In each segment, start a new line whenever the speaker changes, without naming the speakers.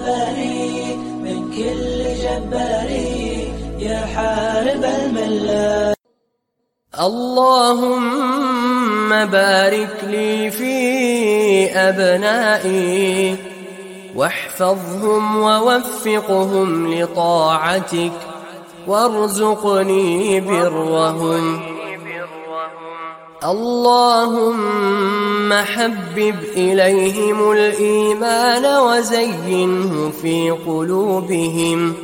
الأخباري من كل جباري يا حارب الملات
اللهم بارك لي في أبنائي واحفظهم ووفقهم لطاعتك وارزقني برهم. اللهم حبب إليهم الإيمان وزينه في قلوبهم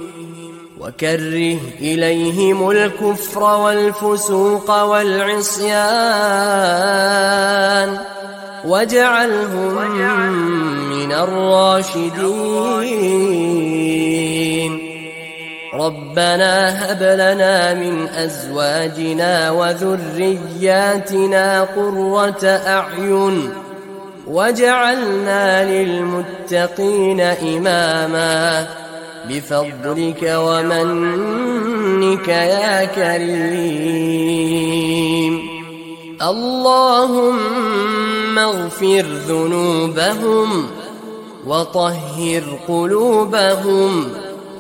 وكره إليهم الكفر والفسوق والعصيان واجعلهم من الراشدين. ربنا هب لنا من أزواجنا وذرياتنا قرة أعين واجعلنا للمتقين إماما بفضلك ومنك يا كريم. اللهم اغفر ذنوبهم وطهر قلوبهم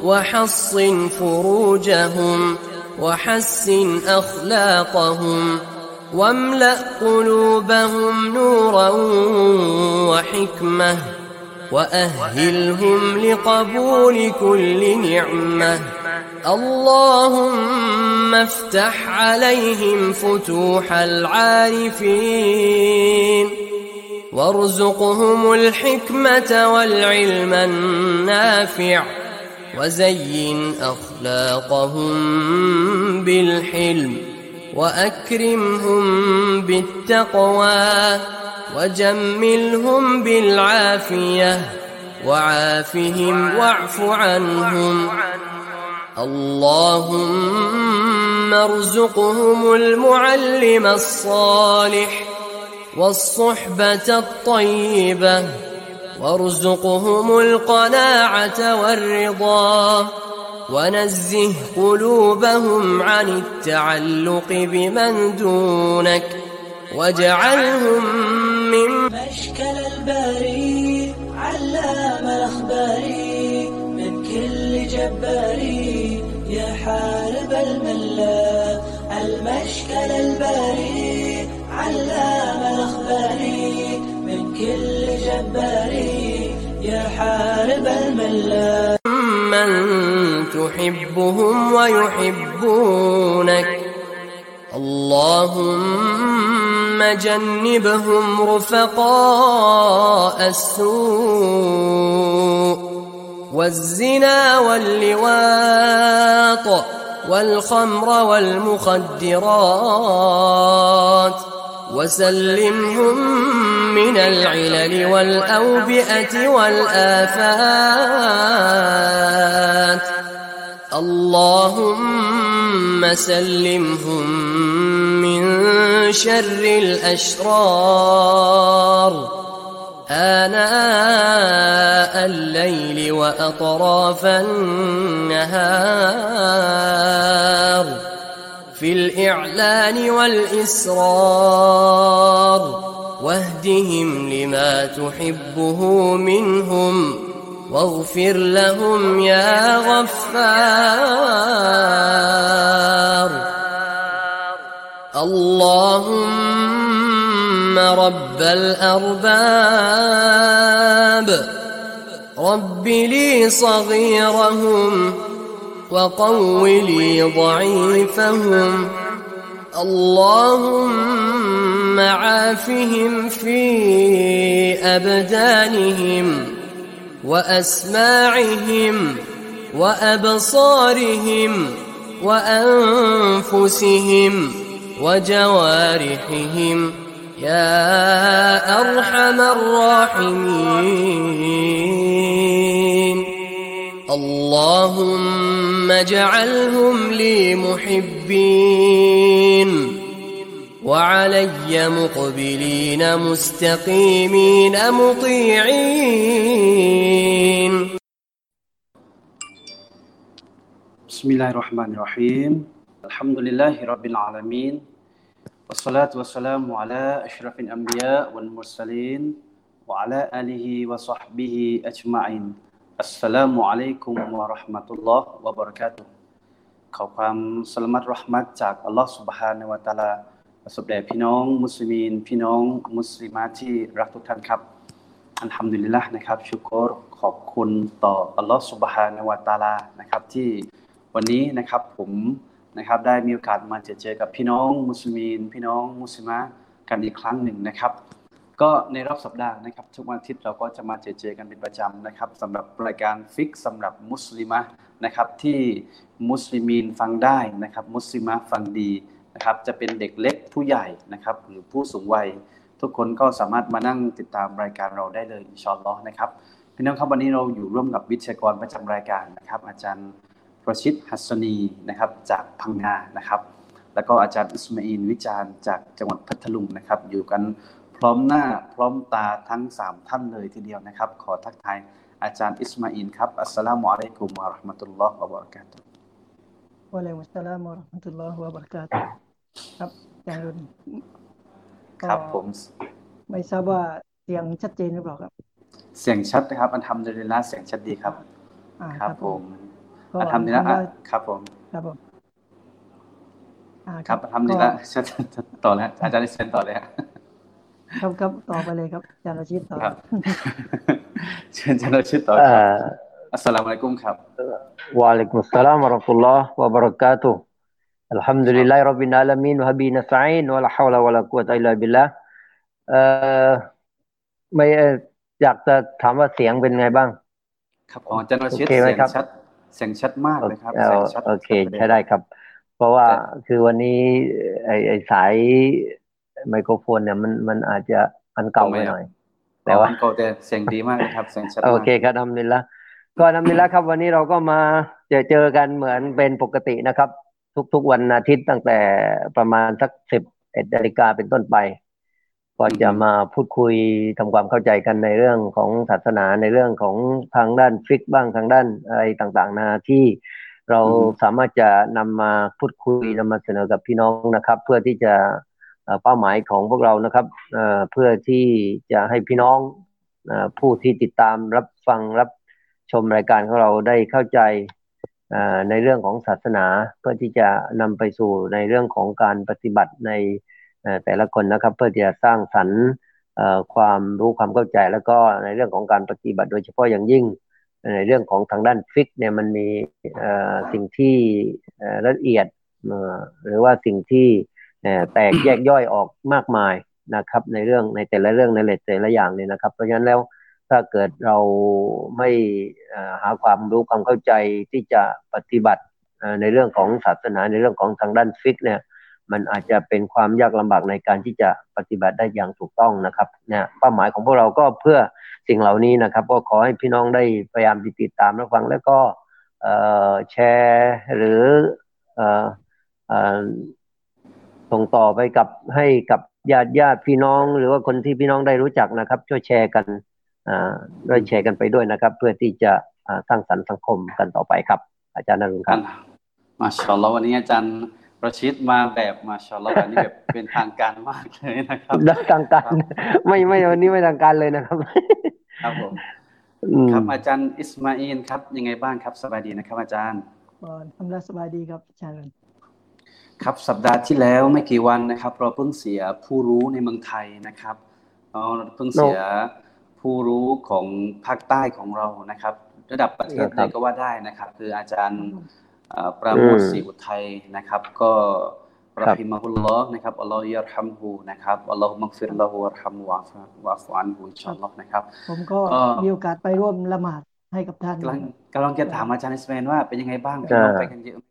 وحصن فروجهم وحسن أخلاقهم واملأ قلوبهم نورا وحكمة وأهلهم لقبول كل نعمة اللهم افتح عليهم فتوح العارفين وارزقهم الحكمة والعلم النافع وزين أخلاقهم بالحلم وأكرمهم بالتقوى وجملهم بالعافية وعافهم واعف عنهم. اللهم ارزقهم المعلم الصالح والصحبة الطيبة وارزقهم القناعة والرضا ونزه قلوبهم عن التعلق بمن دونك واجعلهم من
مشكل الباري علام الأخباري من كل جباري يا حارب الملا. المشكل الباري علام الأخباري من كل جباري يا حارب الملا
من تحبهم ويحبونك. اللهم جنبهم رفقاء السوء والزنا واللواط والخمر والمخدرات. وسلمهم من العلل والأوبئة والآفات. اللهم سلمهم من شر الأشرار. آناء الليل وأطراف النهار. في الإعلان والإسرار واهدهم لما تحبه منهم واغفر لهم يا غفار. اللهم رب الأرباب. رب لي صغيرهم وقو لي ضعيفهم. اللهم عافهم في أبدانهم وأسماعهم وأبصارهم وأنفسهم وجوارحهم. يا أرحم الراحمين. اللهم اجعلهم لي محبين. وعلي مقبلين مستقيمين مطيعين.
بسم الله الرحمن الرحيم. الحمد لله رب العالمين. والصلاة والسلام على أشرف الأنبياء والمرسلين وعلى آله وصحبه أجمعين. อัสสลามุอะลัยกุมวะราะห์มะตุลลอฮ์วะบะเราะกาตุขอความสลามัดรหมัดจากอัลลอฮ์สุบฮานะวะตาลาประสบแด่พี่น้อง มุสลิมีน พี่น้องมุสลิมาที่รักทุกท่านครับ อันทำดุลิลละนะครับชุกรขอบคุณต่ออัลลอฮ์สุบฮานะวะตาลานะครับที่วันนี้นะครับผมนะครับได้มีโอกาสมาเจอเจอกับพี่น้องมุสลิมีน พี่น้องมุสลิมากันอีกครั้งหนึ่งนะครับ ก็ในรอบสัปดาห์นะครับทุกวันอาทิตย์เราก็จะมาเจเจกันเป็นประจำนะครับสำหรับรายการฟิกสำหรับมุสลิมะนะครับที่มุสลิมีนฟังได้นะครับมุสลิมะฟังดีนะครับจะเป็นเด็กเล็กผู้ใหญ่นะครับหรือผู้สูงวัย ทุกคนก็สามารถมานั่งติดตามรายการเราได้เลยอินชอนล้อนะครับพี่น้องครับวันนี้เราอยู่ร่วมกับวิทยากรประจำรายการนะครับอาจารย์ประชิดฮัสซนีนะครับจากพังงานะครับ แล้วก็อาจารย์อิสมาอินวิจารณ์จากจังหวัดพัทลุงนะครับอยู่กัน พร้อมหน้าพร้อมตาทั้ง 3 ท่านเลยทีเดียวนะครับ ขอทักทายอาจารย์อิสมาอินครับ อัสสลามุอะลัยกุมวะเราะห์มะตุลลอฮ์วะบะเราะกาตุฮ์
วะลัยกุมุสสลามวะเราะห์มะตุลลอฮ์วะบะเราะกาตุฮ์ครับอาจารย์รุนก็
ครับผม
ไม่ทราบว่าเสียงชัดเจนหรือเปล่าครับ
เสียงชัดนะครับ อันทำดุลิลละห์เสียงชัดดีครับ
อ่า
ครับผม
ก็
الحمد لله
คำว่า
อะครับผม
ครับผมอ่า
ครับ الحمد للهชัดชัดต่อแล้วอาจารย์ได้เชิญต่อเลยฮะ
ครับครับต่อไปเลยครับอาจารย์รชิดต่อ
ครับเชิญอาจารย์เราชื่อต่อ
เอ่
ครับ السلام عليكم ครับ
وعليكم السلام ورحمة الله وبركاته الحمد لله رب العالمين وبه نستعين ولا حول ولا قوة إلا بالله เอ่อไม่เอ่ออยากจะถามว่าเสียงเป็นไงบ้าง
ครับของอาจารย์รชิด
โอเคไหม
เสียง
ครับ
ชัดเสียงชัดมากเลยครับ
เอ่
เสีย
อง
ชัด
โอเค
ชั
ใช้
ด
ได้ครับ เพราะว่า
แต่
คือวันนี้ไอไอสาย ไมโครโฟนเนี่ยมันมันอาจจะอันเก่าไปหน่อย แต่ว่า
อ๋อแต่เสียงดีมากเลยครับเสียงชัด
โอ
มาก
เคครับทำนิลละก็ทำนิลละครับ วันนี้เราก็มาเจอเจอกันเหมือนเป็นปกตินะครับ ทุกๆวันอาทิตย์ตั้งแต่ประมาณสักสิบเอ็ดนาฬิกาเป็นต้นไปก็จะมาพูดคุยทำความเข้าใจกันในเรื่องของศาสนาในเรื่องของทางด้านฟิกบ้างทางด้านอะไรต่างๆนาที่เราสามารถจะนำมาพูดคุยนำมาเสนอกับพี่น้องนะครับ เพื่อที่จะ เป้าหมายของพวกเรานะครับเพื่อที่จะให้พี่น้องผู้ที่ติดตามรับฟังรับชมรายการของเราได้เข้าใจในเรื่องของศาสนา เพื่อที่จะนำไปสู่ในเรื่องของการปฏิบัติในแต่ละคนนะครับ เพื่อที่จะสร้างสรรค์ความรู้ความเข้าใจแล้วก็ในเรื่องของการปฏิบัติ โดยเฉพาะอย่างยิ่งในเรื่องของทางด้านฟิกเนี่ยมันมีสิ่งที่ละเอียดหรือว่าสิ่งที่ แตกแยกย่อยออกมากมายนะครับ ในเรื่องในแต่ละเรื่องในแต่ละอย่างเนี่ยนะครับ เพราะฉะนั้นแล้วถ้าเกิดเราไม่หาความรู้ความเข้าใจที่จะปฏิบัติในเรื่องของศาสนาในเรื่องของทางด้านฟิกเนี่ยมันอาจจะเป็นความยากลำบากในการที่จะปฏิบัติได้อย่างถูกต้องนะครับเนี่ยเป้าหมายของพวกเราก็เพื่อสิ่งเหล่านี้นะครับ ก็ขอให้พี่น้องได้พยายามติดตามรับฟังแล้วก็แชร์หรืออออ ส่งต่อไปกับให้กับญาติญาติพี่น้อง หรือว่าคนที่พี่น้องได้รู้จักนะครับ ช่วยแชร์กันอ่าด้วยแชร์กันไปด้วยนะครับ เพื่อที่จะอ่าสร้างสรรค์สังคมกันต่อไปครับ อาจารย์นรุณค
อั
รับ
นมาชาอัลลอฮ์วันนี้อาจารย์ประชิดมาแบบมาชาอัลลอฮ์อันนี้แบบเป็นทางการมากเลยนะครับ
ทางการไม่ไม่วันนี้ไม่ทางการเลยนะครับ
ครับผม
อืม
ครับอาจารย์อิสมาอินครับยังไงบ้างครับสบายดีนะครับ อาจารย์
ก็ทำได้สบายดีครับอาจารย์รุน
ครับสัปดาห์ที่แล้วไม่กี่วันนะครับ เราเพิ่งเสียผู้รู้ในเมืองไทยนะครับเราเพิ่งเสียผู้รู้ของภาคใต้ของเรานะครับ ระดับประเทศเลยก็ว่าได้นะครับ คืออาจารย์เอ่อปราโมทศรีอุทัยนะครับ ก็ رحمه الله นะครับ الله يرحمه นะครับ اللهم اغفر له وارحمه وعافه واعف عنه إن شاء الله นะครับ
ผมก็
ก็
มีโอกาสไปร่วมละหมาดให้กับท่าน
กำลังกำลังจะถามอาจารย์อิสมาอินว่าเป็นยังไงบ้างพี่
อ่า
น้องไปกันเยอะไหม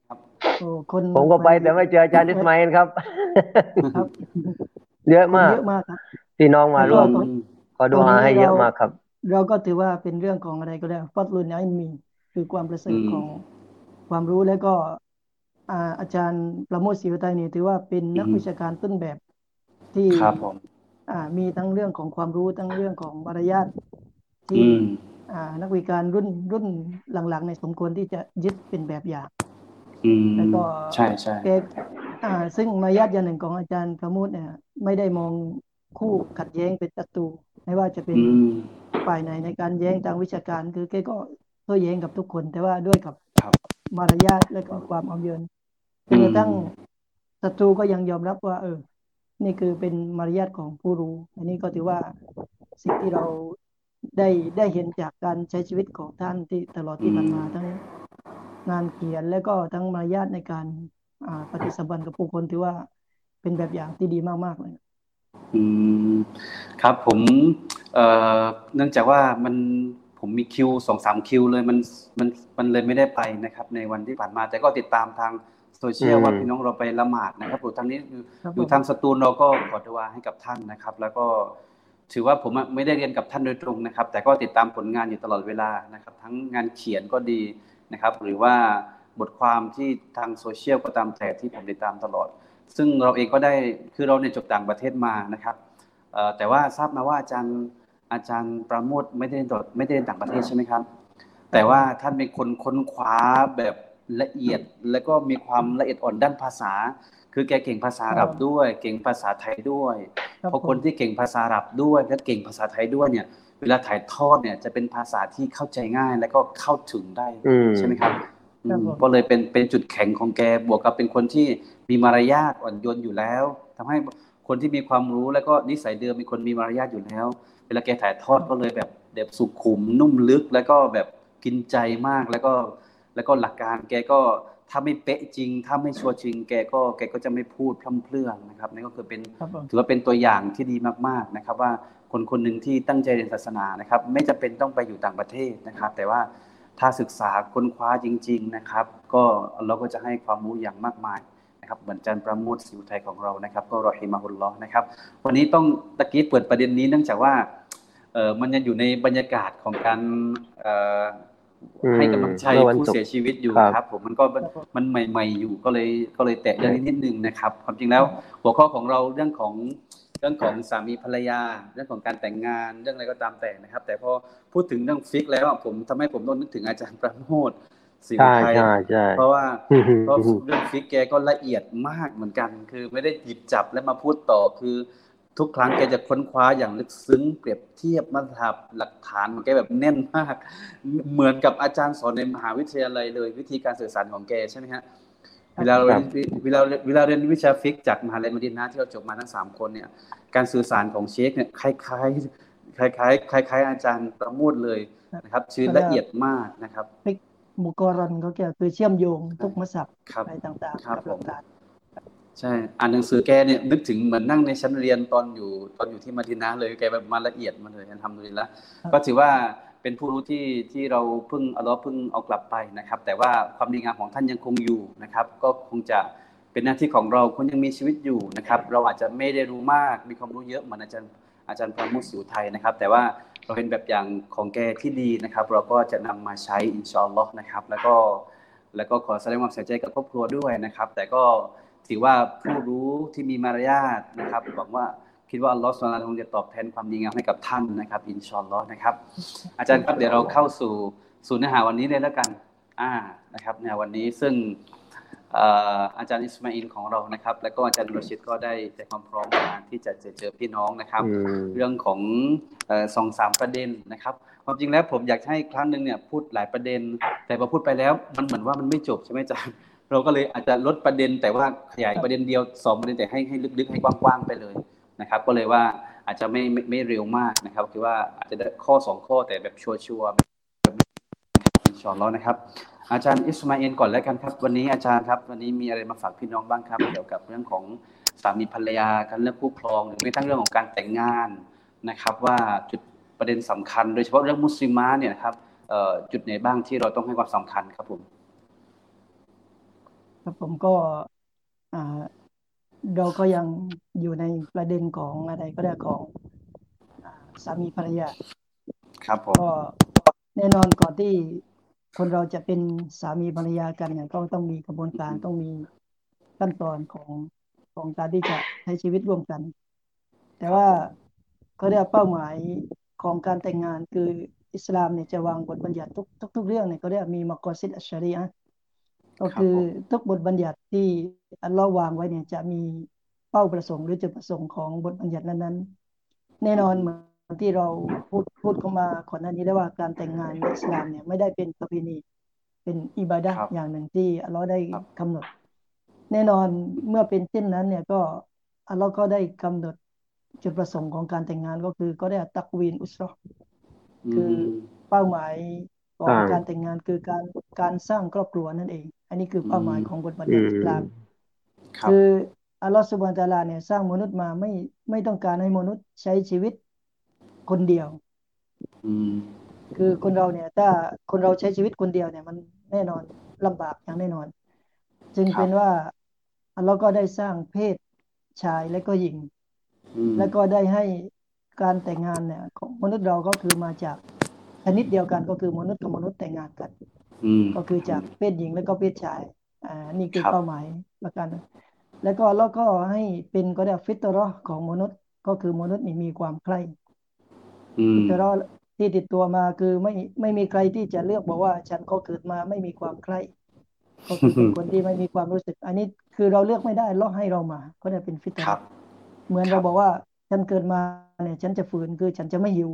ครับ
โอ้คน
ผมก็ไปแต่ไม่เจออาจารย์อิสมาอินครับ
ครับ
เยอะมาก
เยอะมากครับ
พี่น้องมาร่วม
อืม
ขอดูอาให้เยอะมากครับ
เราก็ถือว่าเป็นเรื่องของอะไรก็ได้ฟัดลุนไอมีคือความประเสริฐ
อืม
ของความรู้แล้วก็อ่าอาจารย์ประโมทศรีวิทัยนี่ถือว่าเป็นนัก
อืม
วิชาการต้นแบบที่
ครับผม
อ่ามีทั้งเรื่องของความรู้ทั้งเรื่องของมารยาท
อื
ที่
ม
อ่านักวิชาการรุ่นรุ่นหลังๆ ในยสมควรที่จะยึดเป็นแบบอย่าง
อืม
แล้วก็
ใช่ใช่
แกอ่า ซึ่งมารยาทอย่างหนึ่งของอาจารย์ประโมทเนี่ย ไม่ได้มองคู่ขัดแย้งเป็นศัตรูไม่ว่าจะเป็น
อืม
ฝ่ายไหนในการแย้งทางวิชาการ คือแกก็โต้แย้งกับทุกคน แต่ว่าด้วยกับ
ครับ
มารยาทและก็ความเอาเยินจนกระทั่งศัตรูก็ยังยอมรับว่า เออ นี่คือเป็นมารยาทของผู้รู้ อันนี้ก็ถือว่าสิ่งที่เราได้ได้เห็นจากการใช้ชีวิตของท่านที่ตลอดที่ผ่านมาทั้ง งานเขียนและก็ทั้งมารยาทในการอ่าปฏิสัมพันธ์กับผู้คนถือว่าเป็นแบบอย่างที่ดีมากๆเลย
อืมครับผมเอ่อเนื่องจากว่ามันผมมีคิวสองสามคิวเลยมันมันมันเลยไม่ได้ไปนะครับ ในวันที่ผ่านมา แต่ก็ติดตามทางโซเชียล
อืม
ว่าพี่น้องเราไปละหมาดนะครับอยู่ทางนี้อยู่
ครับ
อยู่
ผม
ทางสตูลเราก็ขอดวาให้กับท่านนะครับ แล้วก็ถือว่าผมอะไม่ได้เรียนกับท่านโดยตรงนะครับ แต่ก็ติดตามผลงานอยู่ตลอดเวลานะครับ ทั้งงานเขียนก็ดี นะครับ หรือว่าบทความที่ทางโซเชียลก็ตามแต่ที่ผมติดตามตลอด ซึ่งเราเองก็ได้คือเราเนี่ยจบต่างประเทศมานะครับเอ่อแต่ว่าทราบมาว่าอาจารย์อาจารย์ประโมทไม่ได้เรียนต่อไม่ได้เรียนต่างประเทศใช่ไหมครับ แต่ว่าท่านเป็นคนค้นคว้าแบบละเอียดแล้วก็มีความละเอียดอ่อนด้านภาษา คือแกเก่งภาษาอาหรับด้วย เก่งภาษาไทยด้วย
ครับ
เพราะ
ผม
คนที่เก่งภาษาอาหรับด้วยและเก่งภาษาไทยด้วยเนี่ย เวลาถ่ายทอดเนี่ยจะเป็นภาษาที่เข้าใจง่ายแล้วก็เข้าถึงได้
อืม
ใช่ไหมครับ
ครับ
อืม
ผม
ก็เลยเป็นเป็นจุดแข็งของแกบวกกับเป็นคนที่มีมารยาทอ่อนโยนอยู่แล้วทำให้คนที่มีความรู้แล้วก็นิสัยเดิมเป็นคนมีมารยาทอยู่แล้ว เวลาแกถ่ายทอดก็เลยแบบแบบสุขุมนุ่มลึกแล้วก็แบบกินใจมากแล้วก็แล้วก็หลักการแกก็ถ้าไม่เป๊ะจริง ถ้าไม่ชัวร์จริง แกก็แกก็จะไม่พูดพร่ำเพรื่องนะครับนี่ก็คือเป็น
ครับผม
ถือว่าเป็นตัวอย่างที่ดีมากๆนะครับ ว่าคนคนหนึ่งที่ตั้งใจเรียนศาสนานะครับ ไม่จำเป็นต้องไปอยู่ต่างประเทศนะครับ แต่ว่าถ้าศึกษาค้นคว้าจริง ๆนะครับ ก็เราก็จะให้ความรู้อย่างมากมายนะครับเหมือนอาจารย์ประโมทสิวไทยของเรานะครับ ก็รอฮิมาฮุลลอฮ์นะครับ วันนี้ต้องตะกี้เปิดประเด็นนี้เนื่องจากว่าเออมันยังอยู่ในบรรยากาศของการเอ่ออ
ม
ให้กำลังใจ
เมื่อวัน
ผู้
ศุกร์
เสียชีวิตอยู่
ครับ
ครับผมมันก็มันใหม่ ๆ อยู่ก็เลยก็เลยแตะเรื่องนี้นิดนึงนะครับ ความจริงแล้วหัวข้อของเราเรื่องของ เรื่องของสามีภรรยา เรื่องของการแต่งงานเรื่องอะไรก็ตามแต่นะครับ แต่พอพูดถึงเรื่องฟิกแล้วอะผมทำให้ผมต้องนึกถึงอาจารย์ประโมทสิว
ใช่
ไทย
ใช่ใช่
เพราะว่า
อืม
เพราะเรื่องฟิกแกก็ละเอียดมากเหมือนกัน คือไม่ได้หยิบจับแล้วมาพูดต่อคือทุกครั้งแกจะค้นคว้าอย่างลึกซึ้งเปรียบเทียบมาตรฐานหลักฐานของแกแบบแน่นมาก เหมือนกับอาจารย์สอนในมหาวิทยาลัยเลย วิธีการสื่อสารของแกใช่ไหมฮะ เวลาเราเรียนเวลาเวลาเรียนวิชาฟิกจากมหาลัยมดินาที่เราจบมาทั้งสามคนเนี่ย การสื่อสารของเชคเนี่ยคล้ายๆคล้ายๆคล้ายๆคล้ายๆอาจารย์ประโมทเลยนะครับชื่อละเอียดมากนะครับ
มุกอรอนเขาเกี่ยวคือเชื่อมโยงทุกมัสยิด
ครับ
อะไรต่างๆ
ครับ
กับ
ผม
หลักการ
ใช่อ่านหนังสือแกเนี่ยนึกถึงเหมือนนั่งในชั้นเรียนตอนอยู่ตอนอยู่ที่มาดินาเลยแกแบบมาละเอียดมาเลยทำดูดีแล้วก็ถือว่า เป็นผู้รู้ที่ที่เราเพิ่งอัลลอฮ์เพิ่งเอากลับไปนะครับ แต่ว่าความดีงามของท่านยังคงอยู่นะครับ ก็คงจะเป็นหน้าที่ของเราคนยังมีชีวิตอยู่นะครับ เราอาจจะไม่ได้รู้มากมีความรู้เยอะเหมือนอาจารย์อาจารย์ประมุขสิวไทยนะครับ แต่ว่าเราเป็นแบบอย่างของแกที่ดีนะครับ เราก็จะนำมาใช้อินชาอัลลอฮ์นะครับ แล้วก็แล้วก็ขอแสดงความเสียใจกับครอบครัวด้วยนะครับ แต่ก็ถือว่าผู้รู้ที่มีมารยาทนะครับหวังว่า คิดว่าอัลลอฮฺสุลตานคงจะตอบแทนความดีงามให้กับท่านนะครับ อินชาอัลลอฮ์นะครับ อาจารย์ครับเดี๋ยวเราเข้าสู่สู่เนื้อหาวันนี้เลยแล้วกันอ่านะครับในวันนี้ซึ่งเอ่ออาจารย์อิสมาอินของเรานะครับ แล้วก็อาจารย์รชิดก็ได้แต่ความพร้อมมาที่จะเจอเจอพี่น้องนะครับ
อืม
เรื่องของเอ่อสองสามประเด็นนะครับความจริงแล้วผมอยากให้ครั้งหนึ่งเนี่ยพูดหลายประเด็น แต่พอพูดไปแล้วมันเหมือนว่ามันไม่จบใช่ไหมอาจารย์เราก็เลยอาจจะลดประเด็น แต่ว่าขยายประเด็นเดียวสองประเด็นแต่ให้ให้ลึกๆให้กว้างๆไปเลย นะครับก็เลยว่าอาจจะไม่ไม่ไม่เร็วมากนะครับคือว่าอาจจะได้ข้อสองข้อแต่แบบชัวร์ๆแบบอินชอัลลอฮ์นะครับ อาจารย์อิสมาอินก่อนแล้วกันครับ วันนี้อาจารย์ครับ วันนี้มีอะไรมาฝากพี่น้องบ้างครับ เกี่ยวกับเรื่องของสามีภรรยาการเรื่องคู่ครองหรือแม้ทั่งเรื่องของการแต่งงานนะครับ ว่าจุดประเด็นสำคัญ โดยเฉพาะเรื่องมุสลิมะเนี่ยนะครับจุดไหนบ้างที่เราต้องให้ความสำคัญครับผม
ครับผมก็อ่า เราก็ยังอยู่ในประเด็นของอะไรก็ได้ของอ่าสามีภรรยา
ครับผม
ก็แน่นอนก่อนที่คนเราจะเป็นสามีภรรยากันเนี่ยก็ต้องมีกระบวนการต้องมีขั้นตอนของของการที่จะใช้ชีวิตร่วมกัน แต่ว่าเขาเรียกเป้าหมายของการแต่งงานคืออิสลามเนี่ยจะวางบทบัญญัติทุกทุกทุกเรื่องเนี่ยเขาเรียกมีมักอซิดอัชชารีอะห์ก็คือทุกบทบัญญัติที่ อัลลอฮ์วางไว้เนี่ยจะมีเป้าประสงค์หรือจุดประสงค์ของบทบัญญัตินั้นๆ แน่นอนเหมืที่เราพูดพูดเข้ามาก่อนหน้านี้ได้ว่าการแต่งงานในอิสลามเนี่ยไม่ได้เป็นประเพณีเป็นอิบาดะห์อย่างหนึ่งที่อัลลอฮ์ได้กำหนด แน่นอนเมื่อเป็นเช่นนั้นเนี่ยก็อัลลอฮ์ก็ได้กำหนดจุดประสงค์ของการแต่งงานก็คือก็ได้ตักวีนอุสรอคือเป้าหมายของการแต่งงานคือการการสร้างครอบครัวนั่นเอง อันนี้คือเป้าหมายของบทบัญญัติอิสลาม คืออัลลอฮฺสุบานตะลาเนี่ยสร้างมนุษย์มาไม่ไม่ต้องการให้มนุษย์ใช้ชีวิตคนเดียวคือคนเราเนี่ย ถ้าคนเราใช้ชีวิตคนเดียวเนี่ย มันแน่นอนลำบากอย่างแน่นอน จึงเป็นว่าอัลลอฮ์ก็ได้สร้างเพศชายและก็หญิง แล้วก็ได้ให้การแต่งงานเนี่ย ของมนุษย์เราก็คือมาจากชนิดเดียวกันก็คือมนุษย์กับมนุษย์แต่งงานกันก็คือจากเพศหญิงแล้วก็เพศชาย อ่า นี่คือเป้าหมายประการ แล้วก็แล้วก็ให้เป็นก็ได้ฟิตรอของมนุษย์ก็คือมนุษย์นี่มีความใคร่ฟิตรอที่ติดตัวมาคือไม่ไม่มีใครที่จะเลือกบอกว่า ฉันก็เกิดมาไม่มีความใคร่ก็คือเป็นคนที่ไม่มีความรู้สึก อันนี้คือเราเลือกไม่ได้ลอให้เรามา ก็ได้เป็นฟิตรอเหมือนเราบอกว่าฉันเกิดมาเนี่ยฉันจะฝืนคือฉันจะไม่หิว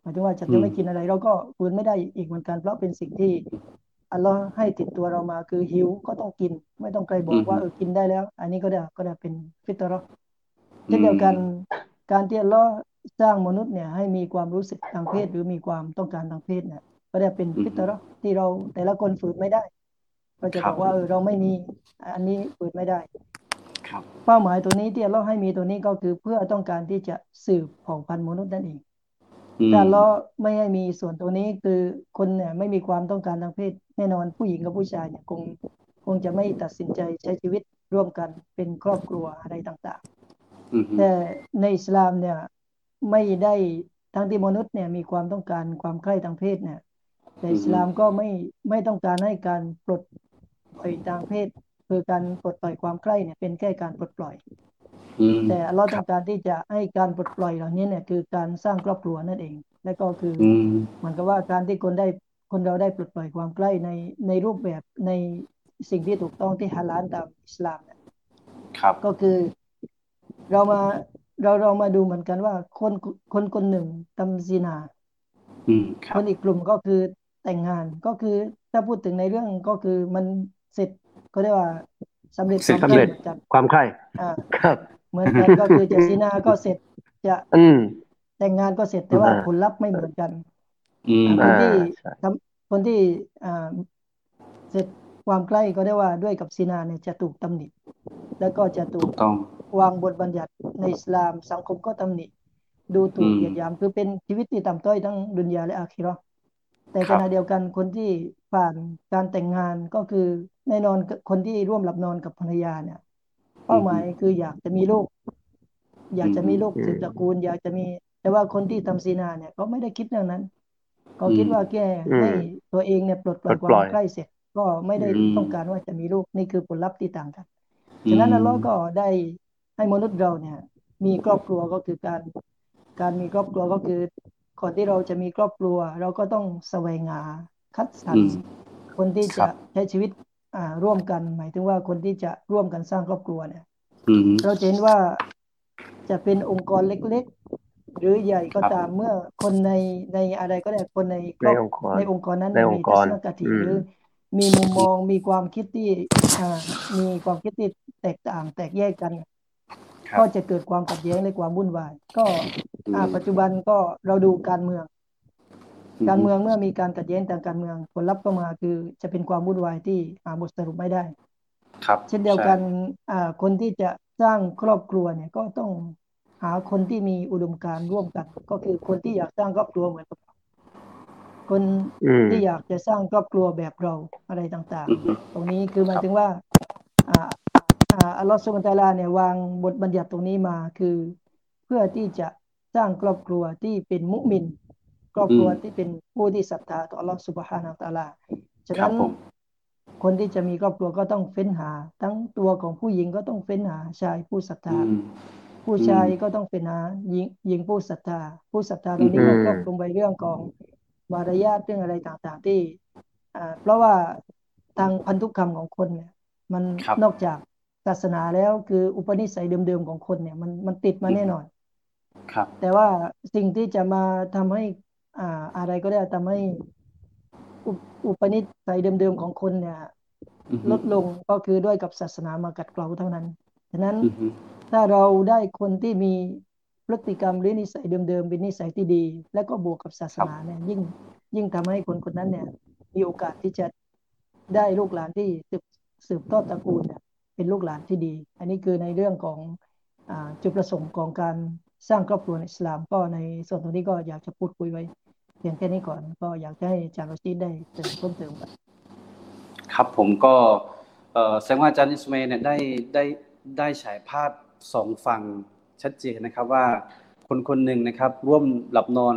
หมายถึงว่าฉันจะไม่กินอะไร เราก็ฝืนไม่ได้อีกเหมือนกันเพราะเป็นสิ่งที่ อัลลอฮ์ให้ติดตัวเรามาคือหิวก็ต้องกิน ไม่ต้องใครบอกว่าเออกินได้แล้ว อันนี้ก็ได้ก็ได้เป็นฟิตรอเช่นเดียวกันการที่อัลลอฮ์สร้างมนุษย์เนี่ยให้มีความรู้สึกทางเพศหรือมีความต้องการทางเพศเนี่ยก็ได้เป็นฟิตรอที่เราแต่ละคนฝืนไม่ได้ ก็จะบอกว่าเออเราไม่มีอันนี้ฝืนไม่ได้เป้าหมายตัวนี้ที่เราให้มีตัวนี้ก็คือเพื่อต้องการที่จะสืบเผ่าพันธุ์มนุษย์นั่นเอง แต่เราไม่ให้มีส่วนตัวนี้คือคนเนี่ยไม่มีความต้องการทางเพศแน่นอนผู้หญิงกับผู้ชายเนี่ยคงคงจะไม่ตัดสินใจใช้ชีวิตร่วมกันเป็นครอบครัวอะไรต่างๆ แต่ในอิสลามเนี่ยไม่ได้ทั้งที่มนุษย์เนี่ยมีความต้องการความใคร่ทางเพศเนี่ยแต่อิสลามก็ไม่ไม่ต้องการให้การปลดปล่อยทางเพศ คือการปลดปล่อยความใคร่เนี่ยเป็นแค่การปลดปล่อย แต่เราต้องการที่จะให้การปลดปล่อยเหล่านี้เนี่ยคือการสร้างครอบครัวนั่นเอง และก็คือเหมือนกับว่าการที่คนได้คนเราได้ปลดปล่อยความใกล้ในในรูปแบบในสิ่งที่ถูกต้องที่ฮาลาลตามอิสลามเนี่ยครับก็คือ เรามาเราเรามาดูเหมือนกันว่าคนคนคนหนึ่งทำซีนาคนอีกกลุ่มก็คือแต่งงานก็คือถ้าพูดถึงในเรื่องก็คือมันเสร็จก็ได้ว่าสำเร็จ
สำเร็จความใคร่
อ่าครับ เหมือนกันก็คือจะซีนาก็เสร็จจะ
อืม
แต่งงานก็เสร็จแต่ว่าผลลัพธ์ไม่เหมือนกันคนที่ทำคนที่อ่าเสร็จความใกล้ก็ได้ว่าด้วยกับซีนาเนี่ยจะถูกตำหนิแล้วก็จะถูกวางบทบัญญัติในอิสลามสังคมก็ตำหนิดูถูกเหยียดหยามคือเป็นชีวิตที่ต่ำต้อยทั้งดุนยาและอาคิรอแต่ขณะเดียวกันคนที่ผ่านการแต่งงานก็คือแน่นอนคนที่ร่วมหลับนอนกับภรรยาเนี่ย เป้าหมายคืออยากจะมีลูก อยากจะมีลูกสืบตระกูล อยากจะมี แต่ว่าคนที่ทำซีนาเนี่ยก็ไม่ได้คิดเรื่องนั้นเขาคิดว่าแค่ให้ตัวเองเนี่ยปลดปล่อยความใกล้เสร็จ ก็ไม่ได้ต้องการว่าจะมีลูกนี่คือผลลัพธ์ที่ต่างกันฉะนั้นอัลลอฮ์ก็ได้ให้มนุษย์เราเนี่ย มีครอบครัวก็คือการ การมีครอบครัวก็คือก่อนที่เราจะมีครอบครัว เราก็ต้องแสวงหาคัดสรรคนที่จะใช้ชีวิตอ่า ร่วมกัน หมายถึงว่าคนที่จะร่วมกันสร้างครอบครัวเนี่ยเราเห็นว่าจะเป็นองค์กรเล็ก ๆ หรือใหญ่ก็ตามเมื่อคนในในอะไรก็ได้คนใน
ในองค์กร
ในองค์กรนั้นมีทัศนคติหรือมีมุมมองมีความคิดที่อ่ามีความคิดที่แตกต่างแตกแยกกันก็จะเกิดความขัดแย้งและความวุ่นวาย ก็อ่าปัจจุบันก็เราดูการเมือง การเมืองเมื่อมีการขัดแย้งทางการเมืองผลลัพธ์ก็มาคือจะเป็นความวุ่นวายที่หาบทสรุปไม่ได้
ครับ
เช่นเดียวกันอ่าคนที่จะสร้างครอบครัวเนี่ยก็ต้องหาคนที่มีอุดมการณ์ร่วมกัน ก็คือคนที่อยากสร้างครอบครัวเหมือนกับคนที่อยากจะสร้างครอบครัวแบบเราอะไรต่างๆ ตรงนี้คือหมายถึงว่าอ่าอ่าอัลลอฮฺสุบานตะลาเนี่ยวางบทบัญญัติตรงนี้มาคือ เพื่อที่จะสร้างครอบครัวที่เป็นมุมิน ครอบครัวที่เป็นผู้ที่ศรัทธาต่อ Allah Subhanahu Wa Taala ฉะนั้นคนที่จะมีครอบครัวก็ต้องเฟ้นหา ทั้งตัวของผู้หญิงก็ต้องเฟ้นหาชายผู้ศรัทธา ผู้ชายก็ต้องเฟ้นหาหญิงหญิงผู้ศรัทธา ผู้ศรัทธาตรงนี้ก็ครอบคลุมไปเรื่องของมารยาทเรื่องอะไรต่างๆที่อ่าเพราะว่าทางพันธุกรรมของคนเนี่ย มันนอกจากศาสนาแล้วคืออุปนิสัยเดิมๆของคนเนี่ยมันมันติดมาแน่นอน
ครับ
แต่ว่าสิ่งที่จะมาทำให้ อ่า อะไรก็ได้ทำให้อุปอุปนิสัยเดิมๆของคนเนี่ย
อือฮึ
ลดลงก็คือด้วยกับศาสนามากัดเกลาเท่านั้นฉะนั้น
อือฮึ
ถ้าเราได้คนที่มีพฤติกรรมหรือนิสัยเดิมๆเป็นนิสัยที่ดี แล้วก็บวกกับศาสนาเนี่ยยิ่งยิ่งทำให้คนคนนั้นเนี่ย มีโอกาสที่จะได้ลูกหลานที่สืบสืบทอดตระกูลเนี่ยเป็นลูกหลานที่ดี อันนี้คือในเรื่องของอ่าจุดประสงค์ของการสร้างครอบครัวในอิสลามก็ในส่วนตรงนี้ก็อยากจะพูดคุยไว้เพียงแค่นี้ก่อนก็อยากให้อาจารย์รชีดได้เติมเพิ่มเติมครับ
ครับผมก็แสดงว่าอาจารย์อิสมเนี่ยได้ได้ได้ฉายภาพสองฝั่งชัดเจนนะครับว่าคนคนหนึ่งนะครับ ร่วมหลับนอน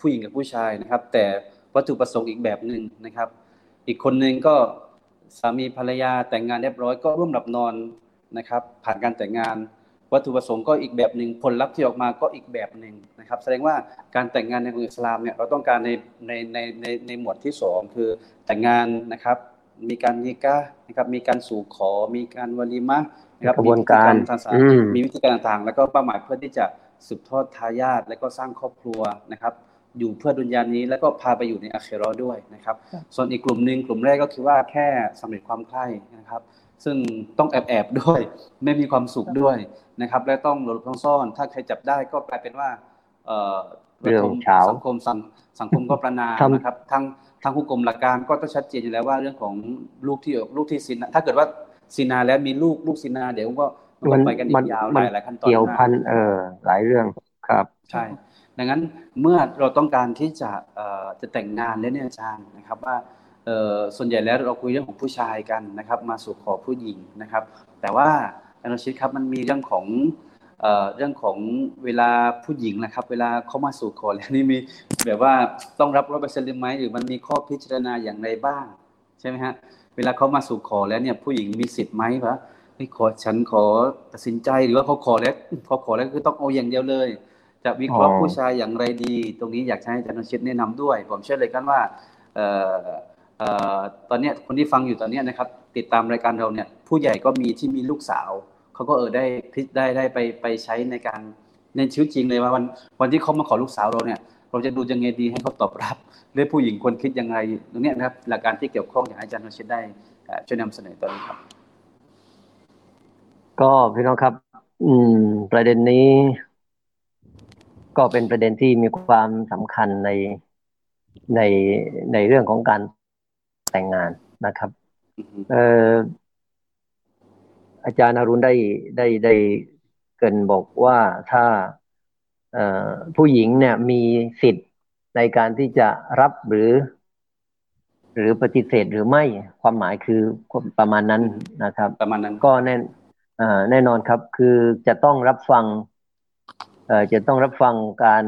ผู้หญิงกับผู้ชายนะครับ แต่วัตถุประสงค์อีกแบบหนึ่งนะครับ อีกคนหนึ่งก็สามีภรรยาแต่งงานเรียบร้อยก็ร่วมหลับนอนนะครับ ผ่านการแต่งงาน วัตถุประสงค์ก็อีกแบบหนึ่งผลลัพธ์ที่ออกมาก็อีกแบบหนึ่งนะครับ แสดงว่าการแต่งงานในของอิสลามเนี่ยเราต้องการในในในในในหมวดที่สองคือแต่งงานนะครับ มีการนิกะห์นะครับมีการสู่ขอ มีการวะลีมะห์นะครับ
กระบวนการ
มีพิธีทางศาส
อื
นามมีวิธีการต่างๆ แล้วก็เป้าหมายเพื่อที่จะสืบทอดทายาทและก็สร้างครอบครัวนะครับ อยู่เพื่อดุนยานี้แล้วก็พาไปอยู่ในอาเคเราะห์ด้วยนะครับ
ครับ
ส่วนอีกกลุ่มหนึ่งกลุ่มแรกก็คือว่าแค่สำเร็จความใคร่นะครับ ซึ่งต้องแอบแอบๆด้วย ไม่มีความสุขด้วยนะครับ และต้องหลบต้องซ่อน ถ้าใครจับได้ก็กลายเป็นว่าเอ่อ
เรื่อง
ระทม
เฉา
สังคมสังสังคมก็ประนาม
ทำ
นะครับทางทางผู้กรมหลักการก็ต้องชัดเจนอยู่แล้วว่าเรื่องของลูกที่ลูกที่ซินาถ้าเกิดว่าซินาแล้วมีลูกลูกซินาเดี๋ยวก็มัน
มัน
ก็ไปกันอี
มัน
กยาวห
มัน
ลายหลายขั้นตอน
เกี่ยว
มาก
พันเออหลายเรื่องครับ
ใช่ดังนั้นเมื่อเราต้องการที่จะเอ่อจะแต่งงานแล้วเนี่ยอาจารย์นะครับว่าเอ่อ ส่วนใหญ่แล้วเราคุยเรื่องของผู้ชายกันนะครับ มาสู่ขอผู้หญิงนะครับ แต่ว่าอาจารย์รชิตครับมันมีเรื่องของเอ่อเรื่องของเวลาผู้หญิงนะครับ เวลาเขามาสู่ขอแล้วนี่มีแบบว่าต้องรับร้อยเปอร์เซ็นต์หรือไม่หรือมันมีข้อพิจารณาอย่างไรบ้างใช่ไหมฮะเวลาเขามาสู่ขอแล้วเนี่ยผู้หญิงมีสิทธิ์ไหมวะเฮ้ยขอฉันขอตัดสินใจหรือว่าเขาขอแล้วพอขอแล้วคือต้องเอาอย่างเดียวเลย จะวิเคราะห์
อ๋อ
ผู้ชายอย่างไรดี ตรงนี้อยากจะให้อาจารย์นชิตแนะนำด้วย ผมเชื่อเลยกันว่าเอ่อเอ่อ ตอนนี้คนที่ฟังอยู่ตอนนี้นะครับ ติดตามรายการเราเนี่ย ผู้ใหญ่ก็มีที่มีลูกสาวเขาก็เออได้พิได้ได้ไปไปใช้ในการในชีวิตจริงเลยว่าวันวันที่เขามาขอลูกสาวเราเนี่ย เราจะดูยังไงดีให้เขาตอบรับหรือผู้หญิงควรคิดยังไงตรงนี้นะครับ หลักการที่เกี่ยวข้องอยากให้อาจารย์นชิตได้ช่วยนำเสนอตอนนี้ครับ
ก็พี่น้องครับ อืม ประเด็นนี้ ก็เป็นประเด็นที่มีความสำคัญในในในเรื่องของการ แต่งงานนะครับ
อือฮึ
เอ่ออาจารย์อรุณได้ได้ได้เกรินบอกว่าถ้าเอ่อผู้หญิงเนี่ยมีสิทธิ์ในการที่จะรับหรือ หรือปฏิเสธหรือไม่ความหมายคือประมาณนั้นนะครับ
ประมาณนั้น
ก็แน่เอ่อแน่นอนครับคือจะต้องรับฟังเอ่อจะต้องรับฟังการ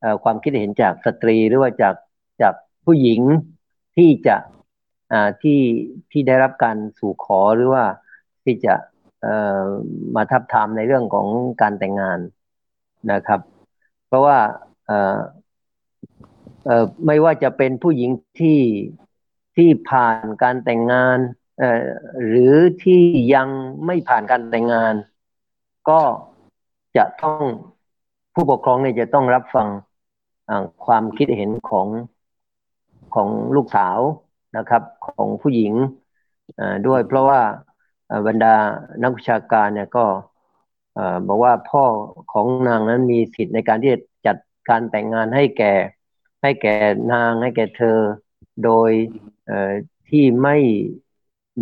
เอ่อความคิดเห็นจากสตรีหรือว่าจากจากผู้หญิงที่จะอ่า ที่ที่ได้รับการสู่ขอหรือว่าที่จะมาทับทามในเรื่องของการแต่งงานนะครับ เพราะว่าไม่ว่าจะเป็นผู้หญิงที่ที่ผ่านการแต่งงานหรือที่ยังไม่ผ่านการแต่งงาน ก็จะต้องผู้ปกครองเนี่ยจะต้องรับฟังความคิดเห็นของของลูกสาว นะครับของผู้หญิงด้วย เพราะว่าบรรดานักวิชาการเนี่ยก็บอกว่าพ่อของนางนั้นมีสิทธิ์ในการที่จะจัดการแต่งงานให้แก่ให้แก่นางให้แก่เธอ โดยที่ไม่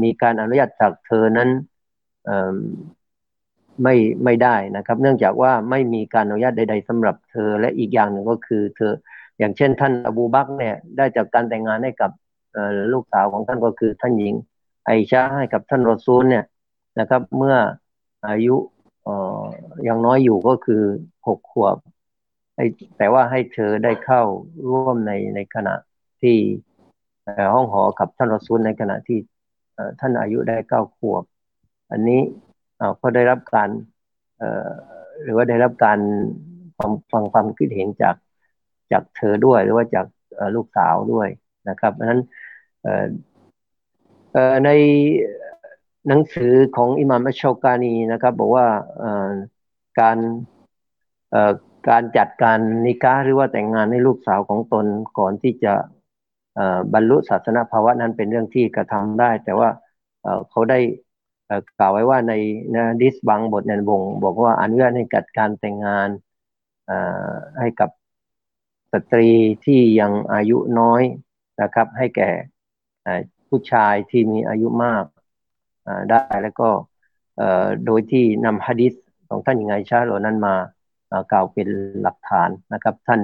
มีการอนุญาตจากเธอนั้นไม่ไม่ได้นะครับ เนื่องจากว่าไม่มีการอนุญาตใด ๆสำหรับเธอและอีกอย่างหนึ่งก็คือ เธออย่างเช่นท่านอบูบักเนี่ยได้จากการแต่งงานให้กับ เอ่อลูกสาวของท่านก็คือท่านหญิง ไอชาให้กับท่านรอซูลเนี่ยนะครับ เมื่ออายุยังน้อยอยู่ก็คือหกขวบแต่ว่าให้เธอได้เข้าร่วมในในขณะที่ห้องหอกับท่านรอซูลในขณะที่ท่านอายุได้เก้าขวบ อันนี้ก็ได้รับการหรือว่าได้รับการฟังฟังความคิดเห็นจากจากเธอด้วยหรือว่าจากลูกสาวด้วยนะครับเพราะฉะนั้น ในหนังสือของอิหม่ามอัชชกานีนะครับบอกว่าการการจัดการนิกาหรือว่าแต่งงานให้ลูกสาวของตนก่อนที่จะบรรลุศาสนาภาวะนั้นเป็นเรื่องที่กระทำได้ แต่ว่าเขาได้กล่าวไว้ว่าในนะดิสบางบทในวงบอกว่าอนุญาตให้จัดการแต่งงานให้กับสตรีที่ยังอายุน้อยนะครับ ให้แก่ ผู้ชายที่มีอายุมากได้แล้วก็โดยที่นำฮะดิษของท่านยังไงชาเหล่านั้นมากล่าวเป็นหลักฐานนะครับท่าน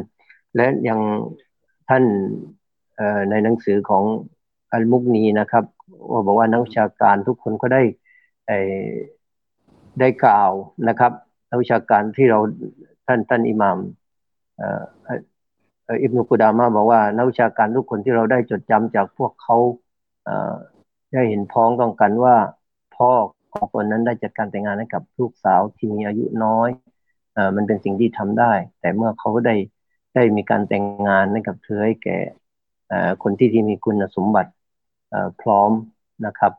และยังท่านในหนังสือของอัลมุกนีนะครับว่าบอกว่านักวิชาการทุกคนก็ได้ได้กล่าวนะครับนักวิชาการที่เราท่านท่านอิหมาม อิบนุกุดามาบอกว่านักวิชาการทุกคนที่เราได้จดจำจากพวกเขาได้เห็นพ้องต้องกันว่า พ่อของคนนั้นได้จัดการแต่งงานให้กับลูกสาวที่มีอายุน้อยอมันเป็นสิ่งที่ทำได้ แต่เมื่อเขาได้ได้มีการแต่งงานให้กับเธอให้แก่คนที่ที่มีคุณสมบัติพร้อมนะครับ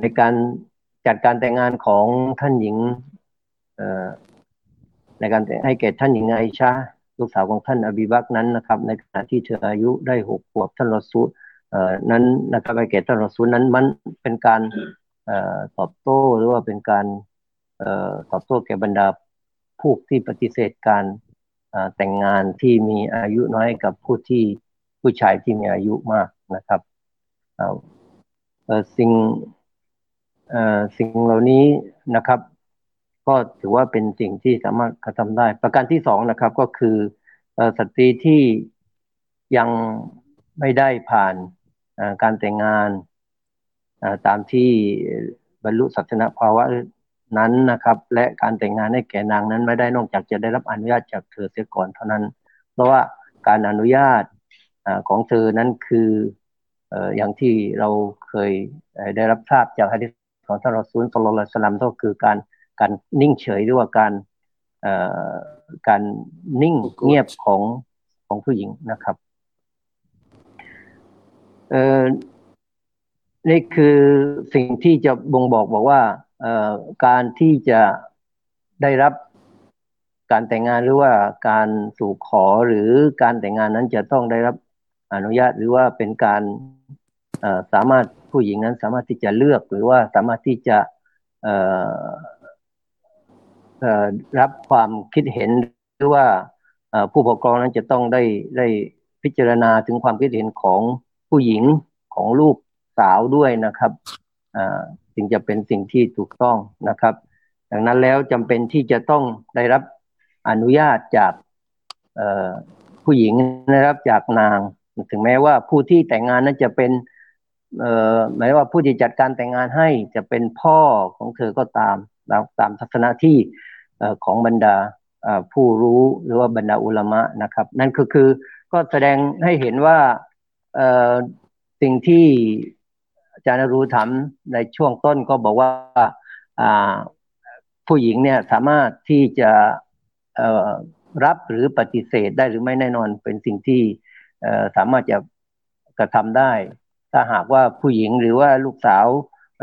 ในการจัดการแต่งงานของท่านหญิงในการให้แก่ท่านหญิงไอชา ลูกสาวของท่านอบีบักนั้นนะครับ ในขณะที่เธออายุได้หกขวบท่านรอซูลนั้นนะครับไปแก่ท่านรอซูลนั้นมันเป็นการตอบโต้หรือว่าเป็นการตอบโต้แก่บรรดาผู้ที่ปฏิเสธการแต่งงานที่มีอายุน้อยกับผู้ที่ผู้ชายที่มีอายุมากนะครับสิ่งสิ่งเหล่านี้นะครับ ก็ถือว่าเป็นสิ่งที่สามารถกระทำได้ ประการที่สองนะครับก็คือสตรีที่ยังไม่ได้ผ่านการแต่งงานตามที่บรรลุศาสนภาวะนั้นนะครับ และการแต่งงานให้แก่นางนั้นไม่ได้นอกจากจะได้รับอนุญาตจากเธอเสียก่อนเท่านั้น เพราะว่าการอนุญาตของเธอนั้นคืออย่างที่เราเคยได้รับทราบจากฮะดิษของท่านรอซูลสุลต่านสลัมก็คือการ การนิ่งเฉยหรือว่าการการนิ่งเงียบของของผู้หญิงนะครับนี่คือสิ่งที่จะบ่งบอกบอกว่าการที่จะได้รับการแต่งงานหรือว่าการสู่ขอหรือการแต่งงานนั้นจะต้องได้รับอนุญาตหรือว่าเป็นการสามารถผู้หญิงนั้นสามารถที่จะเลือกหรือว่าสามารถที่จะ รับความคิดเห็นหรือว่าผู้ปกครองนั้นจะต้องได้ได้พิจารณาถึงความคิดเห็นของผู้หญิงของลูกสาวด้วยนะครับจึงจะเป็นสิ่งที่ถูกต้องนะครับ ดังนั้นแล้วจำเป็นที่จะต้องได้รับอนุญาตจากผู้หญิงนะครับจากนาง ถึงแม้ว่าผู้ที่แต่งงานนั้นจะเป็นหมายว่าผู้ที่จัดการแต่งงานให้จะเป็นพ่อของเธอก็ตาม ตามทัศนะที่ของบรรดาผู้รู้หรือว่าบรรดาอุลามะนะครับ นั่นคือคือก็แสดงให้เห็นว่าสิ่งที่อาจารย์รู้ถามในช่วงต้นก็บอกว่าผู้หญิงเนี่ยสามารถที่จะรับหรือปฏิเสธได้หรือไม่แน่นอนเป็นสิ่งที่สามารถจะกระทำได้ ถ้าหากว่าผู้หญิงหรือว่าลูกสาว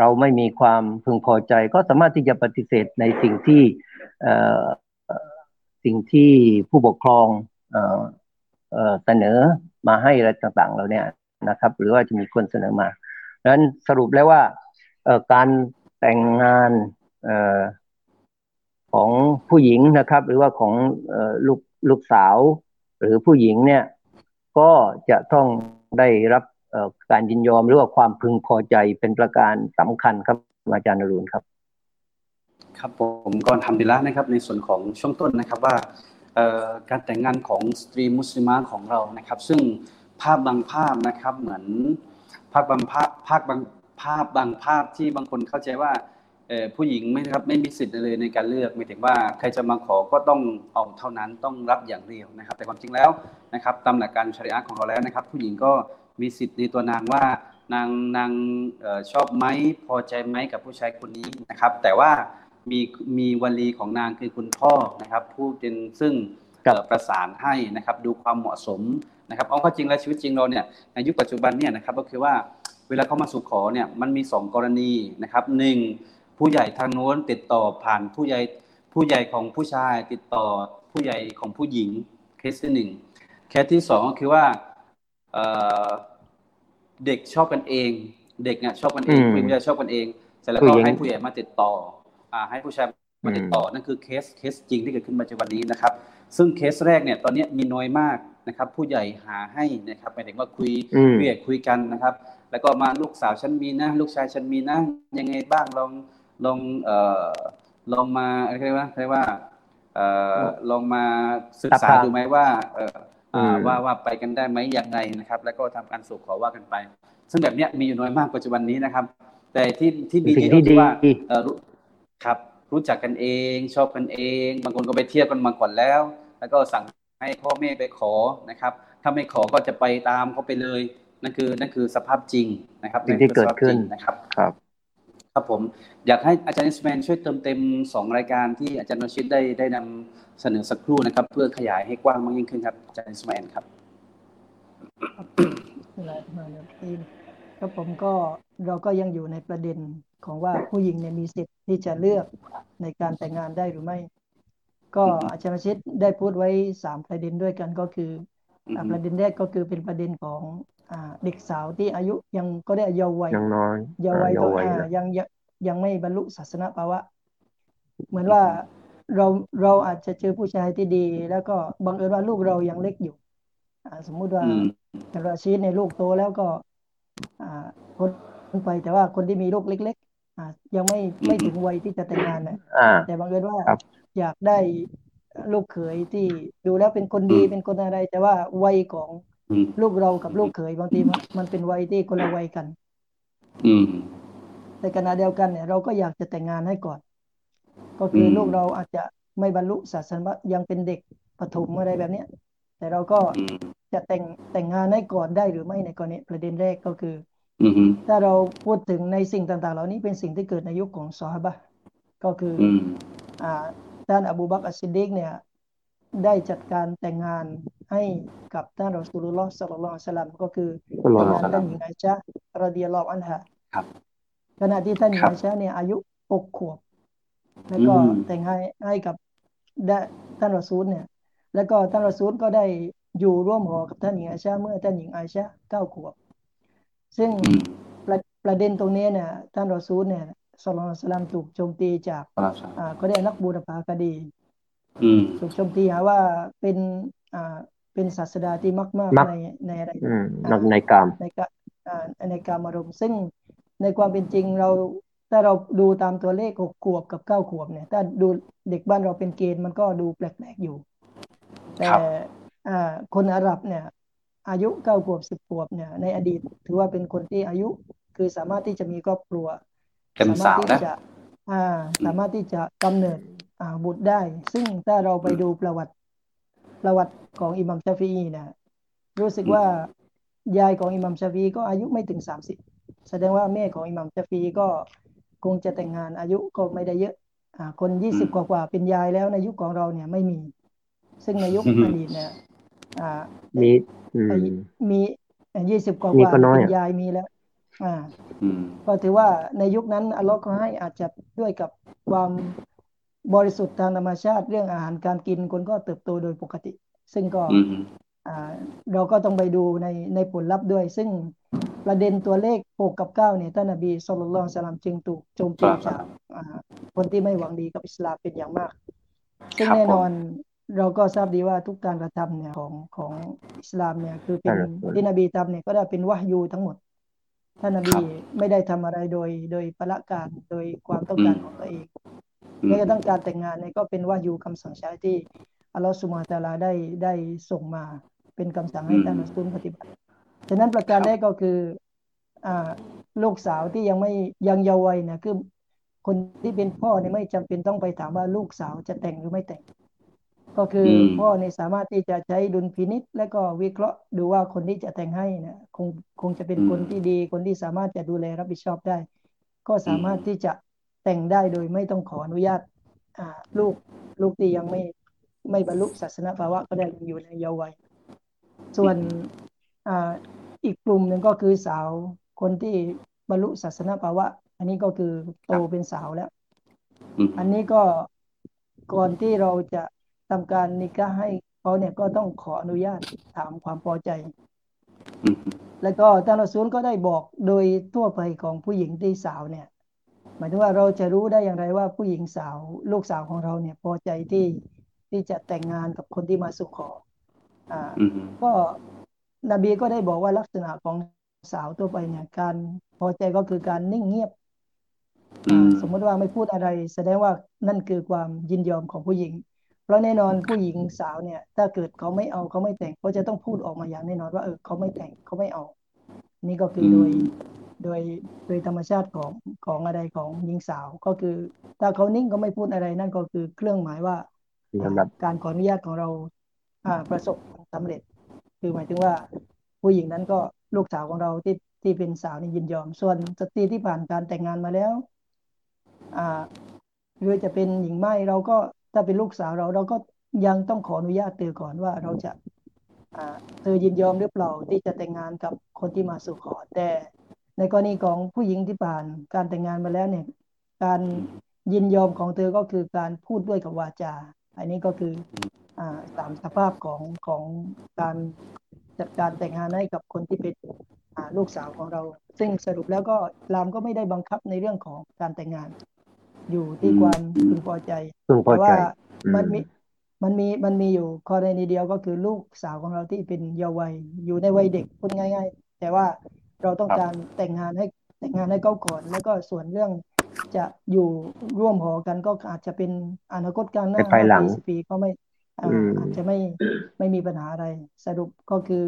เราไม่มีความพึงพอใจ ก็สามารถที่จะปฏิเสธในสิ่งที่สิ่งที่ผู้ปกครองเสนอมาให้อะไรต่างๆเราเนี่ยนะครับ หรือว่าจะมีคนเสนอมาดังนั้นสรุปแล้วว่าการแต่งงานของผู้หญิงนะครับ หรือว่าของลูกลูกสาว หรือผู้หญิงเนี่ยก็จะต้องได้รับ การยินยอมหรือว่าความพึงพอใจเป็นประการสำคัญครับอาจารย์นรุนครับ
ครับผมก่อนทำดีละนะครับ ในส่วนของช่วงต้นนะครับว่าการแต่งงานของสตรีมุสลิมาของเรานะครับ ซึ่งภาพบางภาพนะครับเหมือนภาพบางภาพภาพบางภาพบางภาพที่บางคนเข้าใจว่าผู้หญิงไม่ครับไม่มีสิทธิ์เลยในการเลือกหมายถึงว่าใครจะมาขอก็ต้องเอาเท่านั้นต้องรับอย่างเดียวนะครับ แต่ความจริงแล้วนะครับตามหลักการชริอะของเราแล้วนะครับ ผู้หญิงก็ มีสิทธิ์ในตัวนางว่านางนางชอบไหมพอใจไหมกับผู้ชายคนนี้นะครับ แต่ว่ามีมีวลีของนางคือคุณพ่อนะครับผู้เป็นซึ่งประสานให้นะครับดูความเหมาะสมนะครับเอาข้อจริงแล้วชีวิตจริงเราเนี่ยในยุคปัจจุบันเนี่ยนะครับก็คือว่าเวลาเขามาสู่ขอเนี่ยมันมีสองกรณีนะครับหนึ่งผู้ใหญ่ทางโน้นติดต่อผ่านผู้ใหญ่ผู้ใหญ่ของผู้ชายติดต่อผู้ใหญ่ของผู้หญิงเคสที่หนึ่งเคสที่สองก็คือว่า เด็กชอบกันเอง เด็กเนี่ยชอบกันเองผู้ใหญ่ชอบกันเองเสร็จแล้วก็ให้ผู้ใหญ่มาติดต่อ อ่า ให้ผู้ชายมาติดต่อนั่นคือเคสเคสจริงที่เกิดขึ้นปัจจุบันนี้นะครับ ซึ่งเคสแรกเนี่ยตอนนี้มีน้อยมากนะครับ ผู้ใหญ่หาให้นะครับหมายถึงว่าคุยผู้ใหญ่คุยกันนะครับ แล้วก็มาลูกสาวฉันมีนะลูกชายฉันมีนะยังไงบ้างลองลองเอ่อลองมาอะไรเรียกว่าเรียกว่าเอ่อลองมาศึกษาดูไหมว่าเอ่อ ว่าว่าไปกันได้ไหมอย่างไรนะครับ แล้วก็ทำการสู่ขอว่ากันไป ซึ่งแบบนี้มีอยู่น้อยมากปัจจุบันนี้นะครับ แต่ที่ที่ดีก็คือว่าเออครับรู้จักกันเองชอบกันเอง บางคนก็ไปเที่ยวกันมาก่อนแล้ว แล้วก็สั่งให้พ่อแม่ไปขอนะครับ ถ้าไม่ขอก็จะไปตามเขาไปเลยนั่นคือนั่นคือสภาพจริงนะครับ
ที่เกิดขึ้น
นะครับ
ครับ
ครับผมอยากให้อาจารย์อิสแมนช่วยเติมเต็มสองรายการที่อาจารย์รชิดได้ได้นำเสนอสักครู่นะครับ เพื่อขยายให้กว้างมากยิ่งขึ้นครับอาจารย์อิสแมนครับ
ครับผมก็เราก็ยังอยู่ในประเด็นของว่าผู้หญิงเนี่ยมีสิทธิ์ที่จะเลือกในการแต่งงานได้หรือไม่ ก็อาจารย์ชิตได้พูดไว้สามประเด็นด้วยกันก็คือ ประเด็นแรกก็คือเป็นประเด็นของเด็กสาวที่อายุยังก็ได้เยาว์วัย
ยังน้อย
เยาว์วัยก็ยังยังไม่บรรลุศาสนาภาวะ เหมือนว่าเราเราอาจจะเจอผู้ชายที่ดี แล้วก็บังเอิญว่าลูกเรายังเล็กอยู่สมมุติว่าเราชี้ในลูกโตแล้วก็คนไปแต่ว่าคนที่มีลูกเล็ก ๆยังไม่ไม่ถึงวัยที่จะแต่งงานนะแต่บังเอิญว่าอยากได้ ลูกเขยที่ดูแล้วเป็นคนดีเป็นคนอะไร แต่ว่าวัยของลูกเรากับลูกเขยบางทีมันเป็นวัยที่คนละวัยกัน
อืม
แต่ขณะเดียวกันเนี่ยเราก็อยากจะแต่งงานให้ก่อน ก็คือลูกเราอาจจะไม่บรรลุศาสนายังเป็นเด็กปฐมอะไรแบบเนี้ย แต่เราก็จะแต่งแต่งงานให้ก่อนได้หรือไม่ในกรณีประเด็นแรกก็คือถ้าเราพูดถึงในสิ่งต่าง ๆ เหล่านี้เป็นสิ่งที่เกิดในยุคของซอฮาบะก็คืออ่า ท่านอบูบักอัสซิดิกเนี่ยได้จัดการแต่งงานให้กับท่านรอสูลุลลอฮ์สัลลัลลอฮุอะลัยฮิสลามก็คือแต่งงานท่านหญิงไอชะรดิยัลลอฮุอันฮะ
ครับ
ขณะที่ท่านหญิงไอชะเนี่ยอายุหกขวบ แล้วก็แต่งให้ให้กับได้ท่านรอซูลเนี่ย แล้วก็ท่านรอซูลก็ได้อยู่ร่วมหอกับท่านหญิงไอชะเมื่อท่านหญิงไอชะเก้าขวบ ซึ่งประประเด็นตรงนี้เนี่ยท่านรอซูลเนี่ย สลลสลามถูกโจมตีจากอ่าก็ได้นักบูรพาคดีถูกโจมตีหาว่าเป็นอ่าเป็นศาสดาที่มากมากในในอะไร
นักในกาม
ในกาในกามอารมณ์ซึ่งในความเป็นจริงเราถ้าเราดูตามตัวเลขหกขวบกับเก้าขวบเนี่ย ถ้าดูเด็กบ้านเราเป็นเกณฑ์มันก็ดูแปลกๆอยู่ แต่คนอาหรับเนี่ย อายุเก้าขวบสิบขวบเนี่ยในอดีต ถือว่าเป็นคนที่อายุคือสามารถที่จะมีครอบครัว
สามารถที่
จะสามารถที่จะกำเนิดบุตรได้ ซึ่งถ้าเราไปดูประวัติประวัติของอิหมัมชาฟีเนี่ยรู้สึกว่ายายของอิหมัมชาฟีก็อายุไม่ถึงสามสิบแสดงว่าแม่ของอิหมัมชาฟีก็คงจะแต่งงานอายุก็ไม่ได้เยอะอ่าคนยี่สิบกว่ากว่าเป็นยายแล้วในยุคของเราเนี่ยไม่มี ซึ่งในยุคอดีตเนี่ยอ่า
มี
มียี่สิบกว่ากว่าเป็นยายมีแล้ว อ่าก็ถือว่าในยุคนั้นอัลลอฮ์ก็ให้อาจจะด้วยกับความบริสุทธิ์ทางธรรมชาติเรื่องอาหารการกินคนก็เติบโตโดยปกติ ซึ่งก็เราก็ต้องไปดูในในผลลัพธ์ด้วย ซึ่งประเด็นตัวเลขหกกับเก้าเนี่ยท่านนบีสุลต่านสลามจึงถูกโจมตีจากคนที่ไม่หวังดีกับอิสลามเป็นอย่างมาก ซึ่งแน่นอนเราก็ทราบดีว่าทุกการกระทำเนี่ยของของอิสลามเนี่ยคือเป็นที่นบีทำเนี่ยก็ได้เป็นวะฮยูทั้งหมด ท่านนบีไม่ได้ทำอะไรโดยโดยประการโดยความต้องการของตัวเองแม้กระทั่งการแต่งงานเนี่ยก็เป็นว่าอยู่คำสั่งใช้ที่อัลลอฮฺสุมาตาลาได้ได้ส่งมาเป็นคำสั่งให้ท่านอัสตุนปฏิบัติฉะนั้นประการแรกก็คืออ่าลูกสาวที่ยังไม่ยังเยาว์วัยเนี่ยคือคนที่เป็นพ่อเนี่ยไม่จำเป็นต้องไปถามว่าลูกสาวจะแต่งหรือไม่แต่ง ก็คือพ่อเนี่ยสามารถที่จะใช้ดุลพินิษและก็วิเคราะห์ดูว่าคนที่จะแต่งให้เนี่ยคงคงจะเป็นคนที่ดี คนที่สามารถจะดูแลรับผิดชอบได้ ก็สามารถที่จะแต่งได้โดยไม่ต้องขออนุญาตอ่าลูกลูกที่ยังไม่ไม่บรรลุศาสนาภาวะก็ได้อยู่ในเยาว์วัย ส่วนอ่าอีกกลุ่มหนึ่งก็คือสาวคนที่บรรลุศาสนาภาวะ อันนี้ก็คือโตเป็นสาวแล้ว อันนี้ก็ก่อนที่เราจะ ทำการนิกะให้เขาเนี่ยก็ต้องขออนุญาตถามความพอใจ
อืม
แล้วก็ท่านรอซูลก็ได้บอกโดยทั่วไปของผู้หญิงที่สาวเนี่ย หมายถึงว่าเราจะรู้ได้อย่างไรว่าผู้หญิงสาวลูกสาวของเราเนี่ยพอใจที่ที่จะแต่งงานกับคนที่มาสู่ขออ่า
อืม
ก็นบีก็ได้บอกว่าลักษณะของสาวทั่วไปเนี่ยการพอใจก็คือการนิ่งเงียบ
อืม
สมมติว่าไม่พูดอะไร แสดงว่านั่นคือความยินยอมของผู้หญิง เพราะแน่นอนผู้หญิงสาวเนี่ย ถ้าเกิดเขาไม่เอาเขาไม่แต่งเขาจะต้องพูดออกมาอย่างแน่นอนว่าเออเขาไม่แต่งเขาไม่เอา นี่ก็คือโดยโดยโดยธรรมชาติของของอะไรของหญิงสาวก็คือ ถ้าเขานิ่งก็ไม่พูดอะไรนั่นก็คือเครื่องหมายว่า
สำหรับ
การขออนุญาตของเราอ่าประสบความสำเร็จ คือหมายถึงว่าผู้หญิงนั้นก็ลูกสาวของเราที่ที่เป็นสาวนี่ยินยอม ส่วนสตรีที่ผ่านการแต่งงานมาแล้ว อ่าหรือจะเป็นหญิงไม้เราก็ ถ้าเป็นลูกสาวเราเราก็ยังต้องขออนุญาตเธอก่อนว่าเราจะเธอยินยอมหรือเปล่าที่จะแต่งงานกับคนที่มาสู่ขอ แต่ในกรณีของผู้หญิงที่ผ่านการแต่งงานมาแล้วเนี่ย การยินยอมของเธอก็คือการพูดด้วยกับวาจา อันนี้ก็คืออตามสภาพของของการจัดการแต่งงานให้กับคนที่เป็นลูกสาวของเรา ซึ่งสรุปแล้วก็อิสลามก็ไม่ได้บังคับในเรื่องของการแต่งงาน อยู่ที่ความพึงพอใจ
พึงพอ
แต่
ใจ
ว่า
อืม
มันมีมันมีมันมีอยู่กรณีเดียวก็คือลูกสาวของเราที่เป็นเยาว์วัยอยู่ในวัยเด็กพูดง่าย ๆ แต่ว่าเราต้องการแต่งงานให้แต่งงานให้เขาก่อนแล้วก็ส่วนเรื่องจะอยู่ร่วมหอกันก็อาจจะเป็นอนาคตการหน้า
ในภายหลัง
ปีสิบปีก็ไม่อ่า
อืม
อาจจะไม่ไม่มีปัญหาอะไรสรุปก็คือ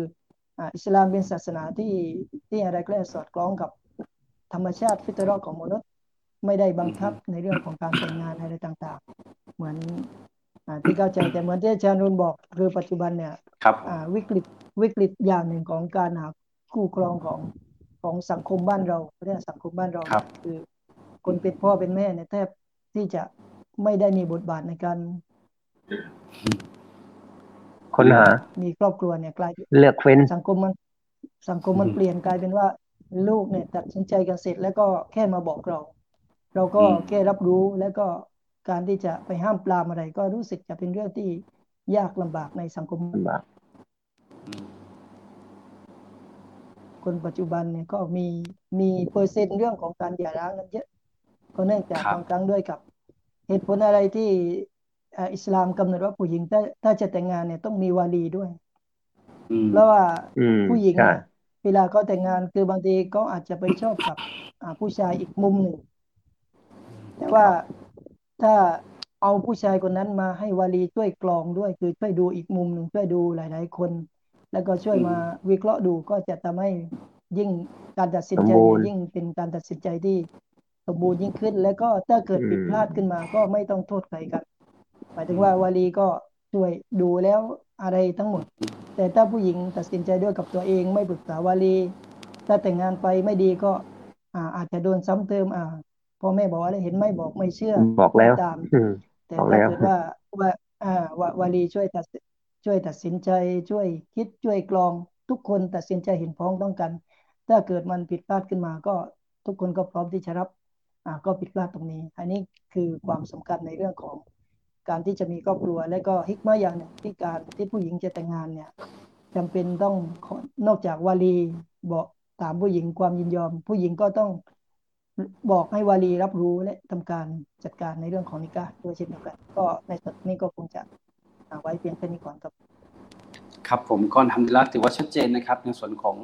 อ่าอิสลามเป็นศาสนาที่ที่อะไรก็ได้สอดคล้องกับธรรมชาติฟิตรอของมนุษย์ ไม่ได้บังคับในเรื่องของการแต่งงานอะไรต่าง ๆ เหมือนอ่าที่เข้าใจแต่เหมือนที่อาจารย์รุนบอกคือปัจจุบันเนี่ย
ครับ
อ่าวิกฤตวิกฤตอย่างหนึ่งของการหาคู่ครองของของสังคมบ้านเราเรียกสังคมบ้านเรา
ครับ
คือ คนเป็นพ่อเป็นแม่เนี่ยแทบที่จะไม่ได้มีบทบาทในการ
ค้นหา
มีครอบครัวเนี่ยกลายเป็น
เลือกเฟ้น
สังคมมันสังคมมัน
อืม
เปลี่ยนกลายเป็นว่า ลูกเนี่ยตัดสินใจกันเสร็จแล้วก็แค่มาบอกเรา เราก็
อืม
แค่รับรู้แล้วก็การที่จะไปห้ามปรามอะไร ก็รู้สึกจะเป็นเรื่องที่ยากลำบากในสังคม
ลำบาก
อืม
คนปัจจุบันเนี่ยก็มีมีเปอร์เซ็นต์เรื่องของการหย่าร้างกันเยอะก็เนื่องจาก
ครับ
บางครั้งด้วยกับ เหตุผลอะไรที่เอ่ออิสลามกำหนดว่าผู้หญิงถ้าถ้าจะแต่งงานเนี่ยต้องมีวาลีด้วย
อืม
เพราะว่า
อืม
ผู้หญิง
ใช่
เนี่ยเวลาเขาแต่งงานคือบางทีเขาอาจจะไปชอบกับอ่าผู้ชายอีกมุมหนึ่ง แต่ว่าถ้าเอาผู้ชายคนนั้นมาให้วาลีช่วยกรองด้วย คือช่วยดูอีกมุมหนึ่งช่วยดูหลาย ๆ คน แล้วก็ช่วยมาวิเคราะห์ดูก็จะทำให้ยิ่งการตัดสินใจ
สมบู
เนี่ย
รณ์
ยิ่งเป็นการตัดสินใจที่สมบูรณ์ยิ่งขึ้น แล้วก็ถ้าเกิด
อืม
ผิดพลาดขึ้นมาก็ไม่ต้องโทษใครกันหมายถึงว่าวาลีก็ช่วยดูแล้วอะไรทั้งหมด แต่ถ้าผู้หญิงตัดสินใจด้วยกับตัวเองไม่ปรึกษาวาลีถ้าแต่งงานไปไม่ดีก็อ่าอาจจะโดนซ้ำเติมอ่า พ่อแม่บอกอะไรเห็นไม่บอกไม่เชื่อ
บอกแล้ว
ตาม
อืม
แต่
บอก
ถ้า
แล้ว
เกิดว่าว่าอ่าวาวาลีช่วยตัดสิช่วยตัดสินใจช่วยคิดช่วยกรอง ทุกคนตัดสินใจเห็นพ้องต้องกัน ถ้าเกิดมันผิดพลาดขึ้นมาก็ทุกคนก็พร้อมที่จะรับอ่าก็ผิดพลาดตรงนี้ อันนี้คือความสำคัญในเรื่องของการที่จะมีครอบครัว และก็ฮิกมาอย่างหนึ่งที่การที่ผู้หญิงจะแต่งงานเนี่ยจำเป็นต้องขอนอกจากวาลีบอกถามผู้หญิงความยินยอม ผู้หญิงก็ต้อง บอกให้วาลีรับรู้และทำการจัดการในเรื่องของนิกะห์ด้วยเช่นเดียวกัน ก็ในส่วนนี้ก็คงจะเอาไว้เพียงแค่นี้ก่อนครับ
ครับผมก็ทำดีแล้วถือว่าชัดเจนนะครับ ในส่วนของ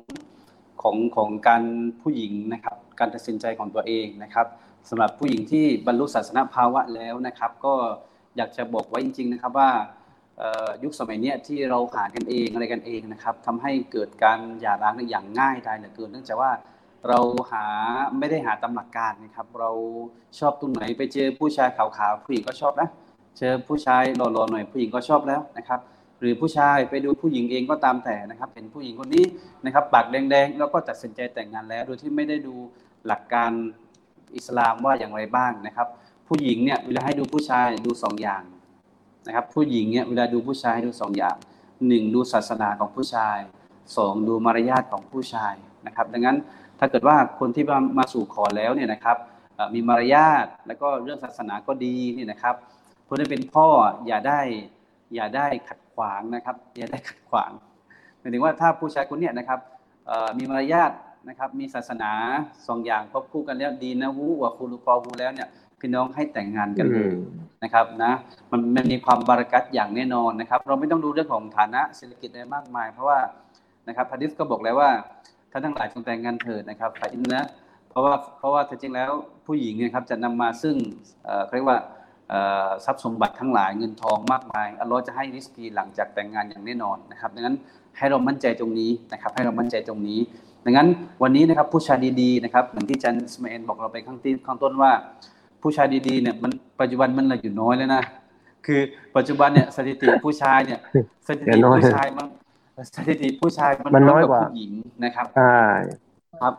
ของของการผู้หญิงนะครับ การตัดสินใจของตัวเองนะครับสำหรับผู้หญิงที่บรรลุศาสนาภาวะแล้วนะครับ ก็อยากจะบอกไว้จริง ๆนะครับว่ายุคสมัยนี้ที่เราหากันเองอะไรกันเองนะครับทำให้เกิดการหย่าร้างอย่างง่ายได้เหลือเกิน เนื่องจากว่า เราหาไม่ได้หาตามหลักการนะครับ เราชอบตรงไหนไปเจอผู้ชายขาวๆผู้หญิงก็ชอบนะเจอผู้ชายหล่อๆหน่อยผู้หญิงก็ชอบแล้วนะครับหรือผู้ชายไปดูผู้หญิงเองก็ตามแต่นะครับเห็นผู้หญิงคนนี้นะครับปากแดงๆ แล้วก็ตัดสินใจแต่งงานแล้ว โดยที่ไม่ได้ดูหลักการอิสลามว่าอย่างไรบ้างนะครับ ผู้หญิงเนี่ยเวลาให้ดูผู้ชายดูสองอย่างนะครับ ผู้หญิงเนี่ยเวลาดูผู้ชายดูสองอย่างหนึ่งดูศาสนาของผู้ชายสองดูมารยาทของผู้ชาย นะครับ ดังนั้นถ้าเกิดว่าคนที่มามาสู่ขอแล้วเนี่ยนะครับเอ่อมีมารยาทแล้วก็เรื่องศาสนาก็ดีนี่นะครับคนที่เป็นพ่ออย่าได้อย่าได้ขัดขวางนะครับ อย่าได้ขัดขวางหมายถึงว่าถ้าผู้ชายคนเนี้ยนะครับมีมารยาทนะครับมีศาสนาสองอย่างควบคู่กันแล้วดีนะวูวะคูลุกอวูแล้วเนี่ยพี่น้องให้แต่งงานกันเลยนะครับนะมันมันมีความบารักัตอย่างแน่นอนนะครับ เราไม่ต้องดูเรื่องของฐานะเศรษฐกิจอะไรมากมาย เพราะว่านะครับฮะดิษก็บอกแล้วว่า ท่านทั้งหลายจงแต่งงานเถิดนะครับฝ่ายอินนะเพราะว่าเพราะว่าจริงแล้วผู้หญิงเนี่ยครับจะนำมาซึ่งเรียกว่าทรัพย์สมบัติทั้งหลายเงินทองมากมายอัลลอฮ์จะให้ริสกีหลังจากแต่งงานอย่างแน่นอนนะครับดังนั้นให้เรามั่นใจตรงนี้นะครับให้เรามั่นใจตรงนี้ ดังนั้นวันนี้นะครับผู้ชายดีๆนะครับเหมือนที่จันสมาเอนบอกเราไปข้างต้นข้างต้นว่า ผู้ชายดีๆเนี่ยมันปัจจุบันมันเหลืออยู่น้อยแล้วนะคือปัจจุบันเนี่ยสถิติผู้ชายเนี่ยสถิติผู้ชายมัน สถิติผู้ชายมันน้อยกว่าผู้หญิงนะครับ
ใช่
ครับ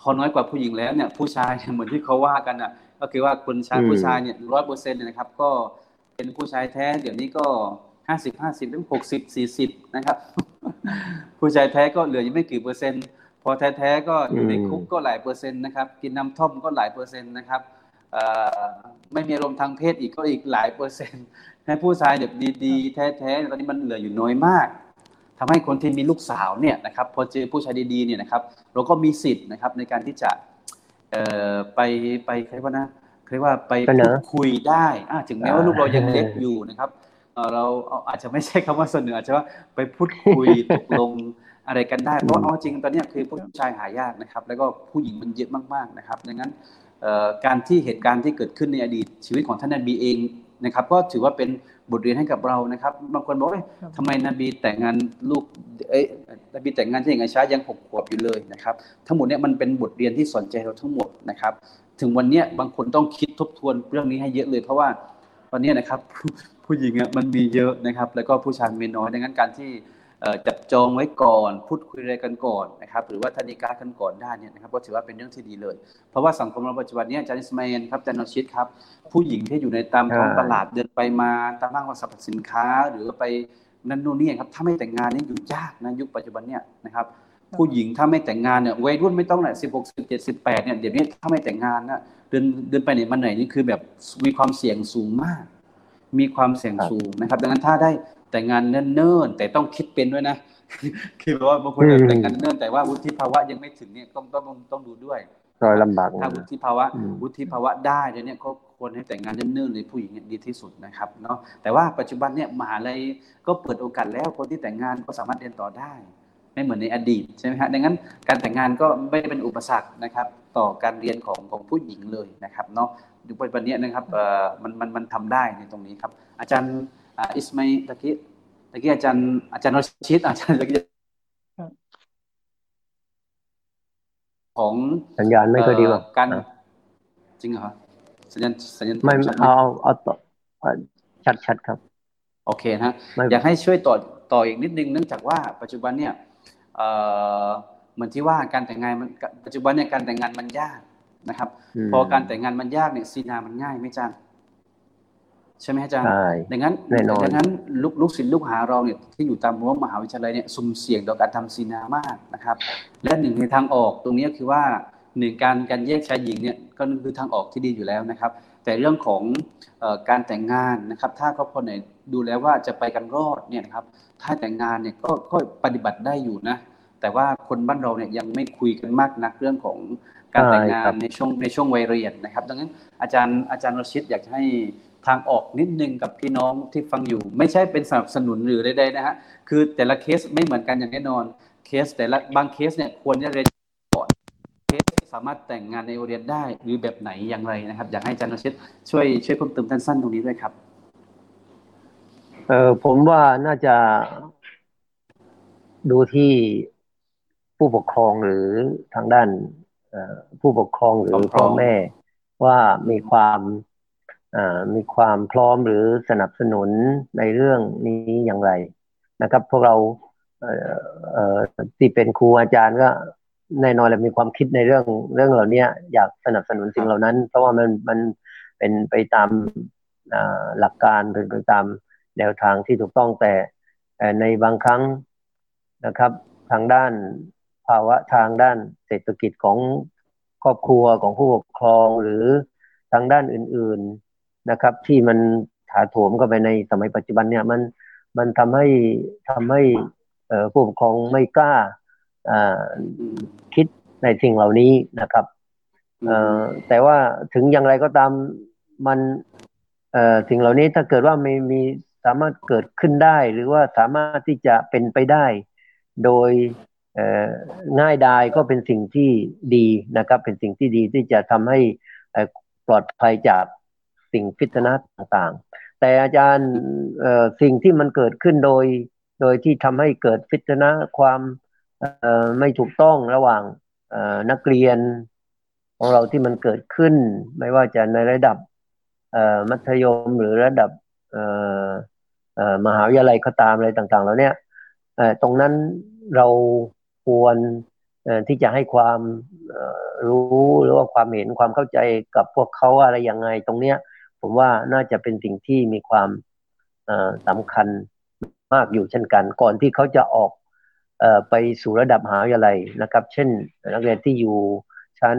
พอน้อยกว่าผู้หญิงแล้วเนี่ย ผู้ชายเหมือนที่เขาว่ากันอะ ก็คือว่าคนชายผู้ชายเนี่ยร้อยเปอร์เซ็นต์นะครับ ก็เป็นผู้ชายแท้ เดี๋ยวนี้ก็ห้าสิบห้าสิบถึงหกสิบสี่สิบนะครับ ผู้ชายแท้ก็เหลือยังไม่กี่เปอร์เซ็นต์ พอแท้ๆก็อยู่ในคุกก็หลายเปอร์เซ็นต์นะครับ กินน้ำท่อมก็หลายเปอร์เซ็นต์นะครับไม่มีอารมณ์ทางเพศอีกก็อีกหลายเปอร์เซ็นต์ให้ผู้ชายแบบดีๆ แท้ๆตอนนี้มันเหลืออยู่น้อยมาก ทำให้คนที่มีลูกสาวเนี่ยนะครับพอเจอผู้ชายดีๆเนี่ยนะครับเราก็มีสิทธิ์นะครับในการที่จะเอ่อไปไปเรียกว่านะเรียกว่าไปพูดคุยได้ถึงแม้ว่าลูกเรายังเล็กอยู่นะครับเราอาจจะไม่ใช่คำว่าเสนออาจจะว่าไปพูดคุยตกลงอะไรกันได้เพราะเอาจริงตอนนี้คือผู้ชายหายากนะครับ แล้วก็ผู้หญิงมันเยอะมากๆนะครับดังนั้นการที่เหตุการณ์ที่เกิดขึ้นในอดีตชีวิตของท่านนบีเอง นะครับก็ถือว่าเป็นบทเรียนให้กับเรานะครับ บางคนบอกว่าทำไมนบีแต่งงานลูกเอ้ยนบีแต่งงานที่ยังไงช้ายังหกขวบอยู่เลยนะครับ ทั้งหมดเนี่ยมันเป็นบทเรียนที่สอนใจเราทั้งหมดนะครับ ถึงวันนี้บางคนต้องคิดทบทวนเรื่องนี้ให้เยอะเลย เพราะว่าวันนี้นะครับผู้หญิงอะมันมีเยอะนะครับ แล้วก็ผู้ชายมีน้อยดังนั้นการที่ จับจองไว้ก่อน พูดคุยอะไรกันก่อนนะครับหรือว่าธนิกากันก่อนได้เนี่ยนะครับก็ถือว่าเป็นเรื่องที่ดีเลย เพราะว่าสังคมเราปัจจุบันนี้อาจารย์อิสมาเอลครับอาจารย์นชิดครับ ผู้หญิงที่อยู่ในตามท้องตลาดเดินไปมาตามห้างสรรพสินค้า หรือไปนั่นนู่นนี่ครับถ้าไม่แต่งงานนี่อยู่ยากนะยุคปัจจุบันเนี่ยนะครับผู้หญิงถ้าไม่แต่งงานเนี่ยวัยรุ่นไม่ต้องแหละสิบหกสิบเจ็ดสิบแปดเนี่ยเดี๋ยวนี้ถ้าไม่แต่งงานนะเดินเดินไปไหนมาไหนนี่คือแบบมีความเสี่ยงสูงมาก มีความเสี่ยงสูงนะครับ ดังนั้นถ้าได้แต่งงานเนิ่นๆแต่ต้องคิดเป็นด้วยนะคือว่าบางคนแต่งงานเนื่องแต่ว่าวุฒิภาวะยังไม่ถึงเนี่ยต้องต้องต้องดูด้วย
รอยลำบาก
ถ้าวุฒิภาวะวุฒิภาวะได้เนี่ยก็ควรให้แต่งงานเนื่องเลยผู้หญิงดีที่สุดนะครับเนาะแต่ว่าปัจจุบันเนี่ยมหาลัยก็เปิดโอกาสแล้วคนที่แต่งงานก็สามารถเรียนต่อได้ ไม่เหมือนในอดีตใช่ไหมฮะดังนั้นการแต่งงานก็ไม่ได้เป็นอุปสรรคนะครับ ต่อการเรียนของของผู้หญิงเลยนะครับเนาะ ยุคปัจจุบันนี้นะครับเอ่อมันมันมันทำได้ในตรงนี้ครับ อาจารย์อิสมัยตะกี้ตะกี้อาจารย์อาจารย์รชิดอาจารย์ตะกี้ของ
สัญญาณไม่ค่อยดีว่ะ
การจริงเหรอสัญญาณสัญญาณ
ไม่เอาเอาต่อชัดชัดครับ
โอเคนะอยากให้ช่วยต่อต่ออีกนิดนึงเนื่องจากว่าปัจจุบันเนี่ยเหมือนที่ว่าการแต่งงานมันปัจจุบันเนี่ยการแต่งงานมันยาก นะครับ พอการแต่งงานมันยากเนี่ยซีนามันง่ายไม่จังใช่ไหมอาจารย์ดังนั้นดังนั้นลูกลูกศิษย์ลูกหาเราเนี่ยที่อยู่ตามรั้วมหาวิทยาลัยเนี่ยสุ่มเสี่ยงต่อการทำซีนามากนะครับ และหนึ่งในทางออกตรงนี้คือว่าหนึ่งการการแยกชายหญิงเนี่ยก็คือทางออกที่ดีอยู่แล้วนะครับ แต่เรื่องของการแต่งงานนะครับ ถ้าครอบครัวไหนดูแล้วว่าจะไปกันรอดเนี่ยนะครับ ถ้าแต่งงานเนี่ยก็ก็ปฏิบัติได้อยู่นะ แต่ว่าคนบ้านเราเนี่ยยังไม่คุยกันมากนักเรื่องของ การแต่งงานในช่วงในช่วงวัยเรียนนะครับ ดังนั้นอาจารย์อาจารย์รชิตอยากจะให้ทางออกนิดนึงกับพี่น้องที่ฟังอยู่ ไม่ใช่เป็นสนับสนุนหรือใดๆนะฮะคือแต่ละเคสไม่เหมือนกันอย่างแน่นอนเคส แต่ละบางเคสเนี่ยควรจะเรียนก่อนเคสสามารถแต่งงานในโรงเรียนได้หรือแบบไหนอย่างไรนะครับ อยากให้อาจารย์นชิตช่วยช่วยเพิ่มเติมสั้นๆตรงนี้ด้วยครับ
เออผมว่าน่าจะดูที่ผู้ปกครองหรือทางด้าน ผู้ปกครองหรือพ่อแม่ว่ามีความมีความพร้อมหรือสนับสนุนในเรื่องนี้อย่างไรนะครับ พวกเราที่เป็นครูอาจารย์ก็แน่นอนแหละมีความคิดในเรื่องเรื่องเหล่านี้อยากสนับสนุนสิ่งเหล่านั้น เพราะว่ามันมันเป็นไปตามหลักการเป็นไปตามแนวทางที่ถูกต้องแต่ในบางครั้งนะครับ ทางด้าน ภาวะทางด้านเศรษฐกิจของครอบครัวของผู้ปกครองหรือทางด้านอื่น ๆนะครับ ที่มันถาโถมเข้าไปในสมัยปัจจุบันเนี่ยมันมันทำให้ทำให้ผู้ปกครองไม่กล้าคิดในสิ่งเหล่านี้นะครับแต่ว่าถึงอย่างไรก็ตามมันสิ่งเหล่านี้ถ้าเกิดว่าไม่มีสามารถเกิดขึ้นได้ หรือว่าสามารถที่จะเป็นไปได้ โดย ง่ายดายก็เป็นสิ่งที่ดีนะครับ เป็นสิ่งที่ดีที่จะทำให้ปลอดภัยจากสิ่งพิษณะต่างๆ แต่อาจารย์สิ่งที่มันเกิดขึ้นโดย โดยที่ทำให้เกิดพิษณะความไม่ถูกต้องระหว่างนักเรียนของเราที่มันเกิดขึ้น ไม่ว่าจะในระดับมัธยมหรือระดับมหาวิทยาลัยก็ตามอะไรต่างๆ แล้วเนี่ยตรงนั้นเรา ควรที่จะให้ความรู้หรือว่าความเห็นความเข้าใจกับพวกเขาอะไรยังไงตรงเนี้ย ผมว่าน่าจะเป็นสิ่งที่มีความสำคัญมากอยู่เช่นกัน ก่อนที่เขาจะออกไปสู่ระดับมหาวิทยาลัยนะครับ เช่น นักเรียนที่อยู่ชั้น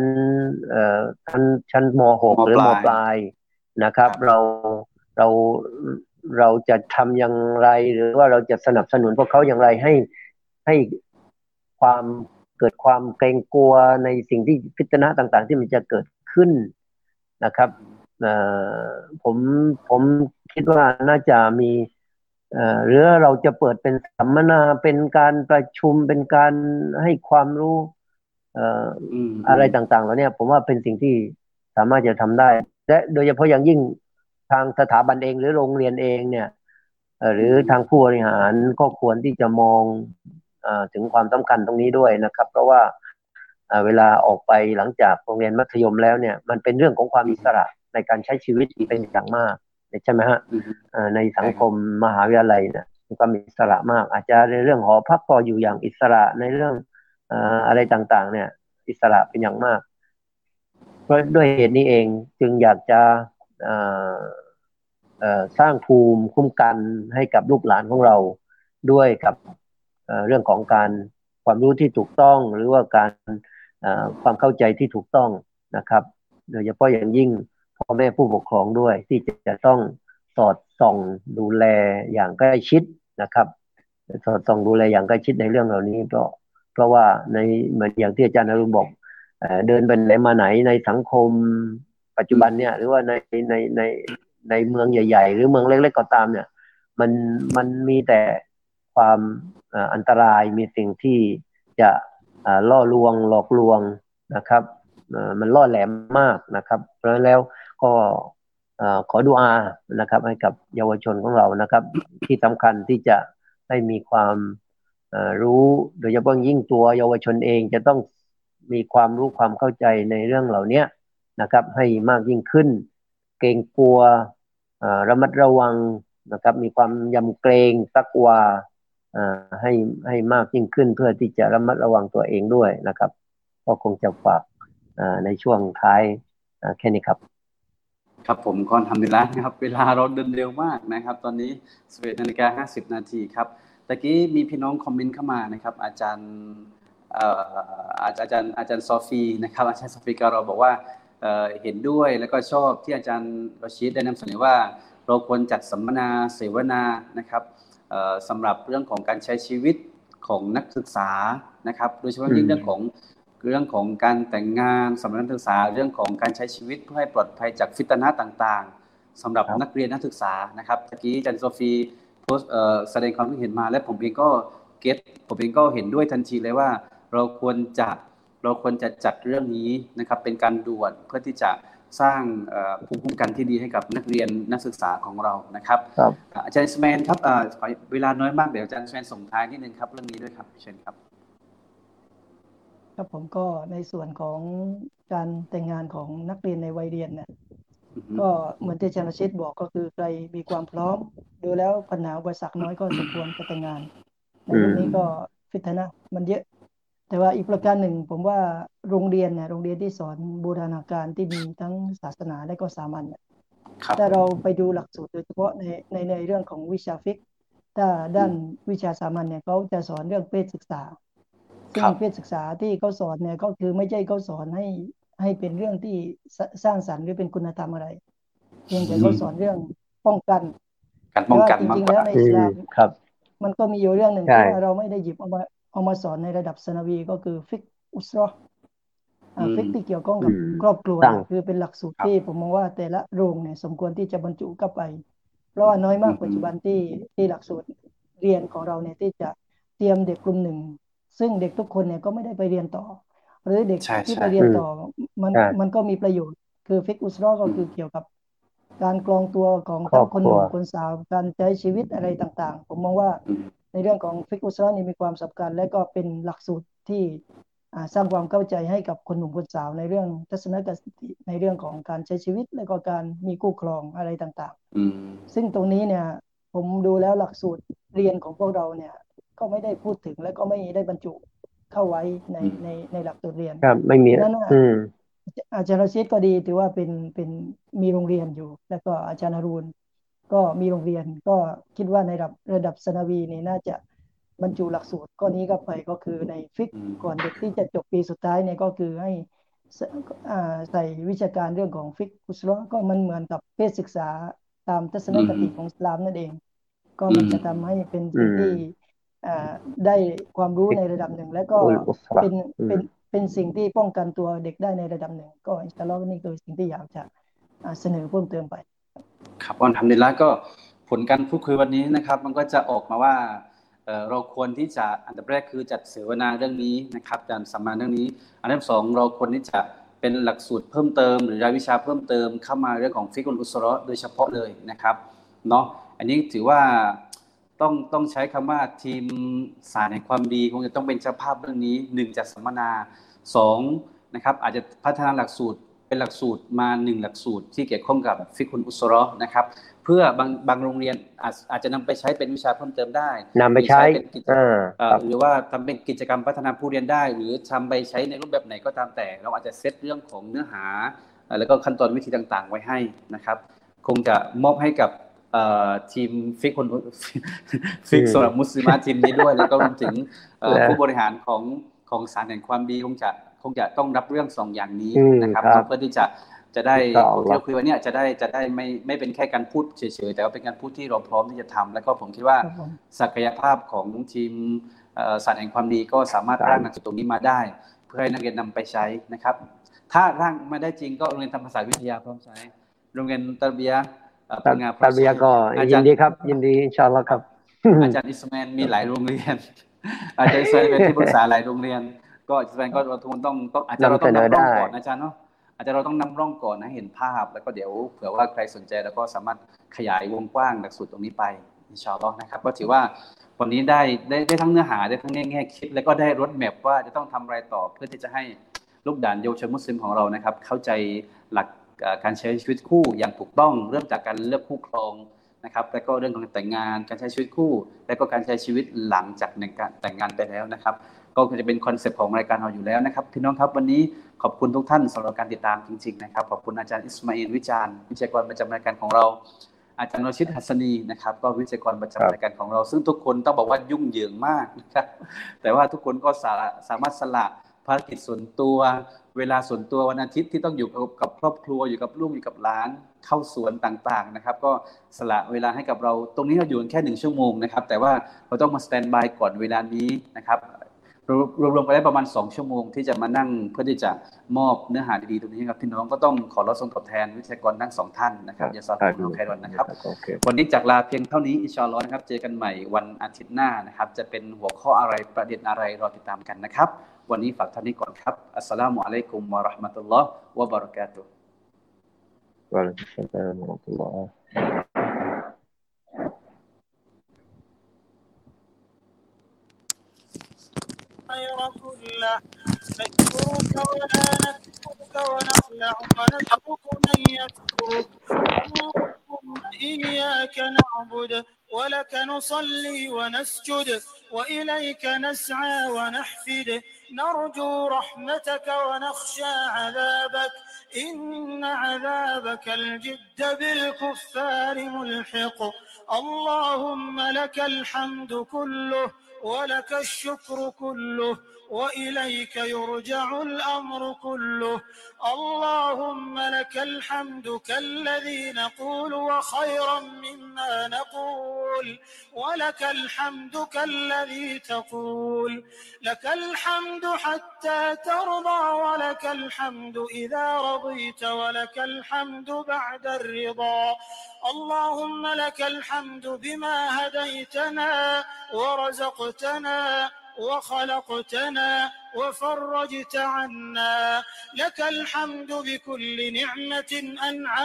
ชั้นชั้นม .6 หรือมปลายนะครับ เราเราเราจะทำอย่างไร หรือว่าเราจะสนับสนุนพวกเขาอย่างไรให้ให้ ความเกิดความเกรงกลัวในสิ่งที่พิจารณาต่างๆ ที่มันจะเกิดขึ้นนะครับผมผมคิดว่าน่าจะมีหรือเราจะเปิดเป็นสัมมนาเป็นการประชุมเป็นการให้ความรู้อะไรต่างๆแล้วเนี่ยผมว่าเป็นสิ่งที่สามารถจะทำได้ และโดยเฉพาะอย่างยิ่งทางสถาบันเองหรือโรงเรียนเองเนี่ยหรือทางผู้บริหารก็ควรที่จะมอง ถึงความสำคัญตรงนี้ด้วยนะครับ เพราะว่าเวลาออกไปหลังจากโรงเรียนมัธยมแล้วเนี่ยมันเป็นเรื่องของความอิสระในการใช้ชีวิตเป็นอย่างมากใช่ไหมฮะในสังคมมหาวิทยาลัยเนี่ยมีความอิสระมาก อาจจะในเรื่องหอพักก็อยู่อย่างอิสระในเรื่องอะไรต่างๆ เนี่ย อิสระเป็นอย่างมาก เพราะด้วยเหตุนี้เองจึงอยากจะสร้างภูมิคุ้มกันให้กับลูกหลานของเราด้วยกับ เรื่องของการความรู้ที่ถูกต้องหรือว่าการความเข้าใจที่ถูกต้องนะครับ โดยเฉพาะอย่างยิ่งพ่อแม่ผู้ปกครองด้วย ที่จะต้องสอดส่องดูแลอย่างใกล้ชิดนะครับ สอดส่องดูแลอย่างใกล้ชิดในเรื่องเหล่านี้เพราะเพราะว่าในเหมือนอย่างที่อาจารย์นรุบอกเดินไปไหนมาไหนในสังคมปัจจุบันเนี่ยหรือว่าในในในในเมืองใหญ่ ๆ หรือเมืองเล็ก ๆ ก็ตามเนี่ย มันมันมีแต่ความ อันตรายมีสิ่งที่จะล่อลวงหลอกลวงนะครับมันล่อแหลมมากนะครับ เพราะนั้นแล้วก็ขอดูอานะครับให้กับเยาวชนของเรานะครับ ที่สำคัญที่จะให้มีความรู้โดยเฉพาะยิ่งตัวเยาวชนเองจะต้องมีความรู้ความเข้าใจในเรื่องเหล่านี้นะครับ ให้มากยิ่งขึ้น เกรงกลัวระมัดระวังนะครับ มีความยำเกรงตักวา ให้ให้มากยิ่งขึ้นเพื่อที่จะระมัดระวังตัวเองด้วยนะครับก็คงจะฝากในช่วงท้ายแค่นี้ครับ
ครับผมก่อนทำดีแล้วนะครับ เวลาเราเดินเร็วมากนะครับ ตอนนี้สเอ็ดนาฬิกาห้าสิบนาทีครับตะกี้มีพี่น้องคอมเมนต์เข้ามานะครับ อาจารย์อาจารย์อาจารย์ซอฟีนะครับ อาจารย์ซอฟีการเราบอกว่าเห็นด้วยแล้วก็ชอบที่อาจารย์รชิดได้นำเสนอว่า เราควรจัดสัมมนาเสวนานะครับ สำหรับเรื่องของการใช้ชีวิตของนักศึกษานะครับ โดยเฉพาะยิ่งเรื่องของเรื่องของการแต่งงานสำหรับนักศึกษาเรื่องของการใช้ชีวิตเพื่อให้ปลอดภัยจากฟิตนะต่างๆสำหรับนักเรียนนักศึกษานะครับเมื่อกี้จันโซฟีโพสแสดงความคิดเห็นมา และผมเองก็เก็ตผมเองก็เห็นด้วยทันทีเลยว่า เราควรจะเราควรจะจัดเรื่องนี้นะครับเป็นการด่วนเพื่อที่จะ สร้างภูมิคุ้มกันที่ดีให้กับนักเรียนนักศึกษาของเรานะครับอาจารย์สแมนครับเวลาน้อยมากเดี๋ยวอาจารย์สแมนส่งท้ายนิดนึงครับเรื่องนี้ด้วยครับเชิญครับ
ครับผมก็ในส่วนของการแต่งงานของนักเรียนในวัยเรียนเนี่ยก็เหมือนที่อาจารย์ชิตบอกก็คือใครมีความพร้อม ดูแล้วปัญหาอุปสรรคน้อยก็สมควรจะแต่งงานในเรื่องนี้ก็ฟิตนะมันเยอะ แต่ว่าอีกประการหนึ่งผมว่าโรงเรียนเนี่ยโรงเรียนที่สอนบูรณาการที่มีทั้งศาสนาและก็สามัญเนี่ยถ้าเราไปดูหลักสูตรโดยเฉพาะในในในเรื่องของวิชาฟิกถ้าด้านวิชาสามัญเนี่ยเขาจะสอนเรื่องเพศศึกษาซึ่งเพศศึกษาที่เขาสอนเนี่ยก็คือไม่ใช่เขาสอนให้ให้เป็นเรื่องที่สร้างสรรค์หรือเป็นคุณธรรมอะไร เพียงแต่เขาสอนเรื่องป้องกัน
การป้องกัน
จ
มาก
ริง
ก
ๆ
ว่า
แล้วในอิสลาม
ครับ
มันก็มีอยู่เรื่องหนึ่ง
ใช่
ที่เราไม่ได้หยิบเอามา เอามาสอนในระดับสนาวีก็คือฟิกอุสรออ่า
อืม
ฟิกที่เกี่ยวข้องกับ
อืม
ครอบครัว
ตั้ง
คือเป็นหลักสูตร
ครับ
ที่ผมมองว่าแต่ละโรงเนี่ยสมควรที่จะบรรจุเข้าไป เพราะว่าน้อยมาก
อืม
ปัจจุบันที่ที่หลักสูตรเรียนของเราเนี่ยที่จะเตรียมเด็กกลุ่มหนึ่ง ซึ่งเด็กทุกคนเนี่ยก็ไม่ได้ไปเรียนต่อ หรือเด็ก
ใช่
ที่
ใช่
ไปเรียนต่อมัน
ใช่
มันก็มีประโยชน์ คือฟิกอุสรอก็คือเกี่ยวกับการกรองตัวของ
คร
ทั้
องบ
คนหนุ่ม
ครัว
คนสาวการใช้ชีวิตอะไรต่างๆ ผมมองว่า
อืม
ในเรื่องของฟิกอุสรอนี่มีความสำคัญ และก็เป็นหลักสูตรที่อ่าสร้างความเข้าใจให้กับคนหนุ่มคนสาวในเรื่องทัศนคติในเรื่องของการใช้ชีวิต และก็การมีคู่ครองอะไรต่าง
อืม
ๆซึ่งตรงนี้เนี่ยผมดูแล้วหลักสูตรเรียนของพวกเราเนี่ยก็ไม่ได้พูดถึงและก็ไม่ได้บรรจุเข้าไว้ใน
อืม
ในในหลักสูตรเรียน
ครับไม่มี
นั่นน่ะ
อืม
อาจารย์รชิดก็ดีถือว่าเป็นเป็นมีโรงเรียนอยู่ แล้วก็อาจารย์อรุณ ก็มีโรงเรียนก็คิดว่าในระดับระดับสนาวีนี่น่าจะบรรจุหลักสูตรข้อนี้เข้าไปก็คือในฟิก
อืม
ก่อนเด็กที่จะจบปีสุดท้ายเนี่ยก็คือให้ใส่อ่าใส่วิชาการเรื่องของฟิกอุสเราะห์ก็มันเหมือนกับเพศศึกษาตามทัศนคติของอิสลามนั่นเอง ก็มันจะทำให้เป็นสิ่งที่อ่าได้ความรู้ในระดับหนึ่ง แล้วก็
อุลอุสเราะห์
เป็น
อืม
เป็นเป็นสิ่งที่ป้องกันตัวเด็กได้ในระดับหนึ่ง ก็อินชาอัลลอฮ์นี่คือสิ่งที่อยากจะอ่าเสนอเพิ่มเติมไป
ครับอัลฮัมดุลิลละก็ผลการพูดคุยวันนี้นะครับ มันก็จะออกมาว่าเราควรที่จะอันดับแรกคือจัดเสวนาเรื่องนี้นะครับการสัมมนาเรื่องนี้ อันดับสองเราควรที่จะเป็นหลักสูตรเพิ่มเติม หรือรายวิชาเพิ่มเติมเข้ามาเรื่องของฟิกอุลอุสรโดยเฉพาะเลยนะครับเนาะอันนี้ถือว่าต้องต้องใช้คำว่าทีมสารแห่งความดีคงจะต้องเป็นเจ้าภาพเรื่องนี้หนึ่งจัดสัมมนาสองนะครับอาจจะพัฒนาหลักสูตร เป็นหลักสูตรมาหนึ่งหลักสูตร ที่เกี่ยวข้องกับฟิกอุลอุสเราะห์นะครับ เพื่อบางบางโรงเรียนอาจอาจจะนำไปใช้เป็นวิชาเพิ่มเติมได้
นำไปใช้
เป็นกิจ
อ่า
เอ่
ค
อ
รับ
หรือว่าทำเป็นกิจกรรมพัฒนาผู้เรียนได้ หรือทำไปใช้ในรูปแบบไหนก็ตามแต่ เราอาจจะเซตเรื่องของเนื้อหาเอ่อแล้วก็ขั้นตอนวิธีต่างๆ ไว้ให้นะครับ คงจะมอบให้กับเอ่อทีมฟิกคนฟิก
อืม
สำหรับมุสลิมะทีมนี้ด้วย แล้วก็รวมถึงเอ่อ
และ
ผู้บริหารของของสารแห่งความดีคงจะ คงจะต้องรับเรื่องสองอย่างนี้
อืม
นะครับ
ครับ
เพื่อที่จะจะได้
อินชาอัลลอฮ์
ที่เราคุยวันเนี้ยจะได้จะได้ไม่ไม่เป็นแค่การพูดเฉยๆแต่ว่าเป็นการพูดที่เราพร้อมที่จะทำแล้วก็ผมคิดว่า
ครับผม
ศักยภาพของทีมเอ่อศาสตร์แห่งความดีก็สามารถ
ครับ
ร่างหนักสูตรตรงนี้มาได้ เพื่อให้นักเรียนนำไปใช้นะครับ ถ้าร่างมาได้จริงก็โรงเรียนธรรมศาสตร์วิทยาพร้อมใช้ โรงเรียนตะเบียะเอ่อ
ตั
พังงาพร้อ
ตามเบี
ใช้
ยก็
อา
ยิ
จานรย์
ดีครับ ยินดีอินชาอัลลอฮ์ครับ
อาจารย์อิสมาอลมีหลายโรงเรียนอาจารย์อิสมาอลเป็นที่ปรึกษาหลายโรงเรียน ก็อิสมาอลก็เราทุกคนต้องต้องอาจจะเราต้อง
นำเสนอนำ
ร่อง
ได้
ก่อนนะอาจารย์เนาะอาจจะเราต้องนำร่องก่อนนะเห็นภาพ แล้วก็เดี๋ยวเผื่อว่าใครสนใจแล้วก็สามารถขยายวงกว้างหลักสูตรตรงนี้ไปอินชาอัลลอฮ์นะครับก็ถือว่าวันนี้ได้ได้ได้ทั้งเนื้อหาได้ทั้งแง่แง่คิด แล้วก็ได้รถแมพว่าจะต้องทำอะไรต่อเพื่อที่จะให้ลูกด่านเยาวชนมุสลิมของเรานะครับ เข้าใจหลักเอ่อการใช้ชีวิตคู่อย่างถูกต้องเริ่มจากการเลือกคู่ครองนะครับแล้วก็เรื่องของการแต่งงานการใช้ชีวิตคู่ และก็การใช้ชีวิตหลังจากในการแต่งงานไปแล้วนะครับ ก็จะเป็นคอนเซปต์ของรายการเราอยู่แล้วนะครับพี่น้องครับวันนี้ขอบคุณทุกท่านสำหรับการติดตามจริงๆนะครับขอบคุณอาจารย์อิสมาอิลวิจารณ์วิจัยกรประจำรายการของเรา อาจารย์รชิดฮัสนีนะครับก็วิจัยกรประ
ครับ
จำรายการของเรา ซึ่งทุกคนต้องบอกว่ายุ่งเหยิงมากนะครับแต่ว่าทุกคนก็สาสามารถสละภารกิจส่วนตัวเวลาส่วนตัววันอาทิตย์ที่ต้องอยู่กับครอบครัวอยู่กับลูกอยู่กับหลานเข้าสวนต่างๆนะครับ ก็สละเวลาให้กับเรา ตรงนี้เราอยู่กันแค่หนึ่งชั่วโมงนะครับ แต่ว่าเราต้องมาสแตนบายก่อนเวลานี้นะครับ รวมๆไปได้ประมาณ 2 ชั่วโมงที่จะมานั่งเพื่อที่จะมอบเนื้อหาดีๆตรงนี้ครับพี่น้องก็ต้องขอรับทรงตอบแทนวิทยากรทั้งสองท่านนะครับยาสอนของไครอนนะครับ วันนี้จากลาเพียงเท่านี้อิชาลอนนะครับเจอกันใหม่วันอาทิตย์หน้านะครับ จะเป็นหัวข้ออะไรประเด็นอะไรรอติดตามกันนะครับ วันนี้ฝากท่านนี้ก่อนครับอัสสลามุอะลัยกุมวะราะห์มะตุลลอฮ์วะบะเราะกาตุฮ์
วะอะลัยกุมสลามวะราะห์มะตุลลอฮ์
الخير كله. نشكرك ولا نكفرك ونخلع ونترك من يكفرك اللهم إياك نعبد ولك نصلي ونسجد وإليك نسعى ونحفد. نرجو رحمتك ونخشى عذابك. إن عذابك الجد بالكفار ملحق. اللهم لك الحمد كله. ولك الشكر كله وإليك يرجع الأمر كله. اللهم لك الحمد كالذي نقول وخيرا مما نقول. ولك الحمد كالذي تقول. لك الحمد حتى ترضى ولك الحمد إذا رضيت ولك الحمد بعد الرضا. اللهم لك الحمد بما هديتنا ورزقتنا وخلقتنا وفرجت عنا. لك الحمد بكل نعمة أنعمت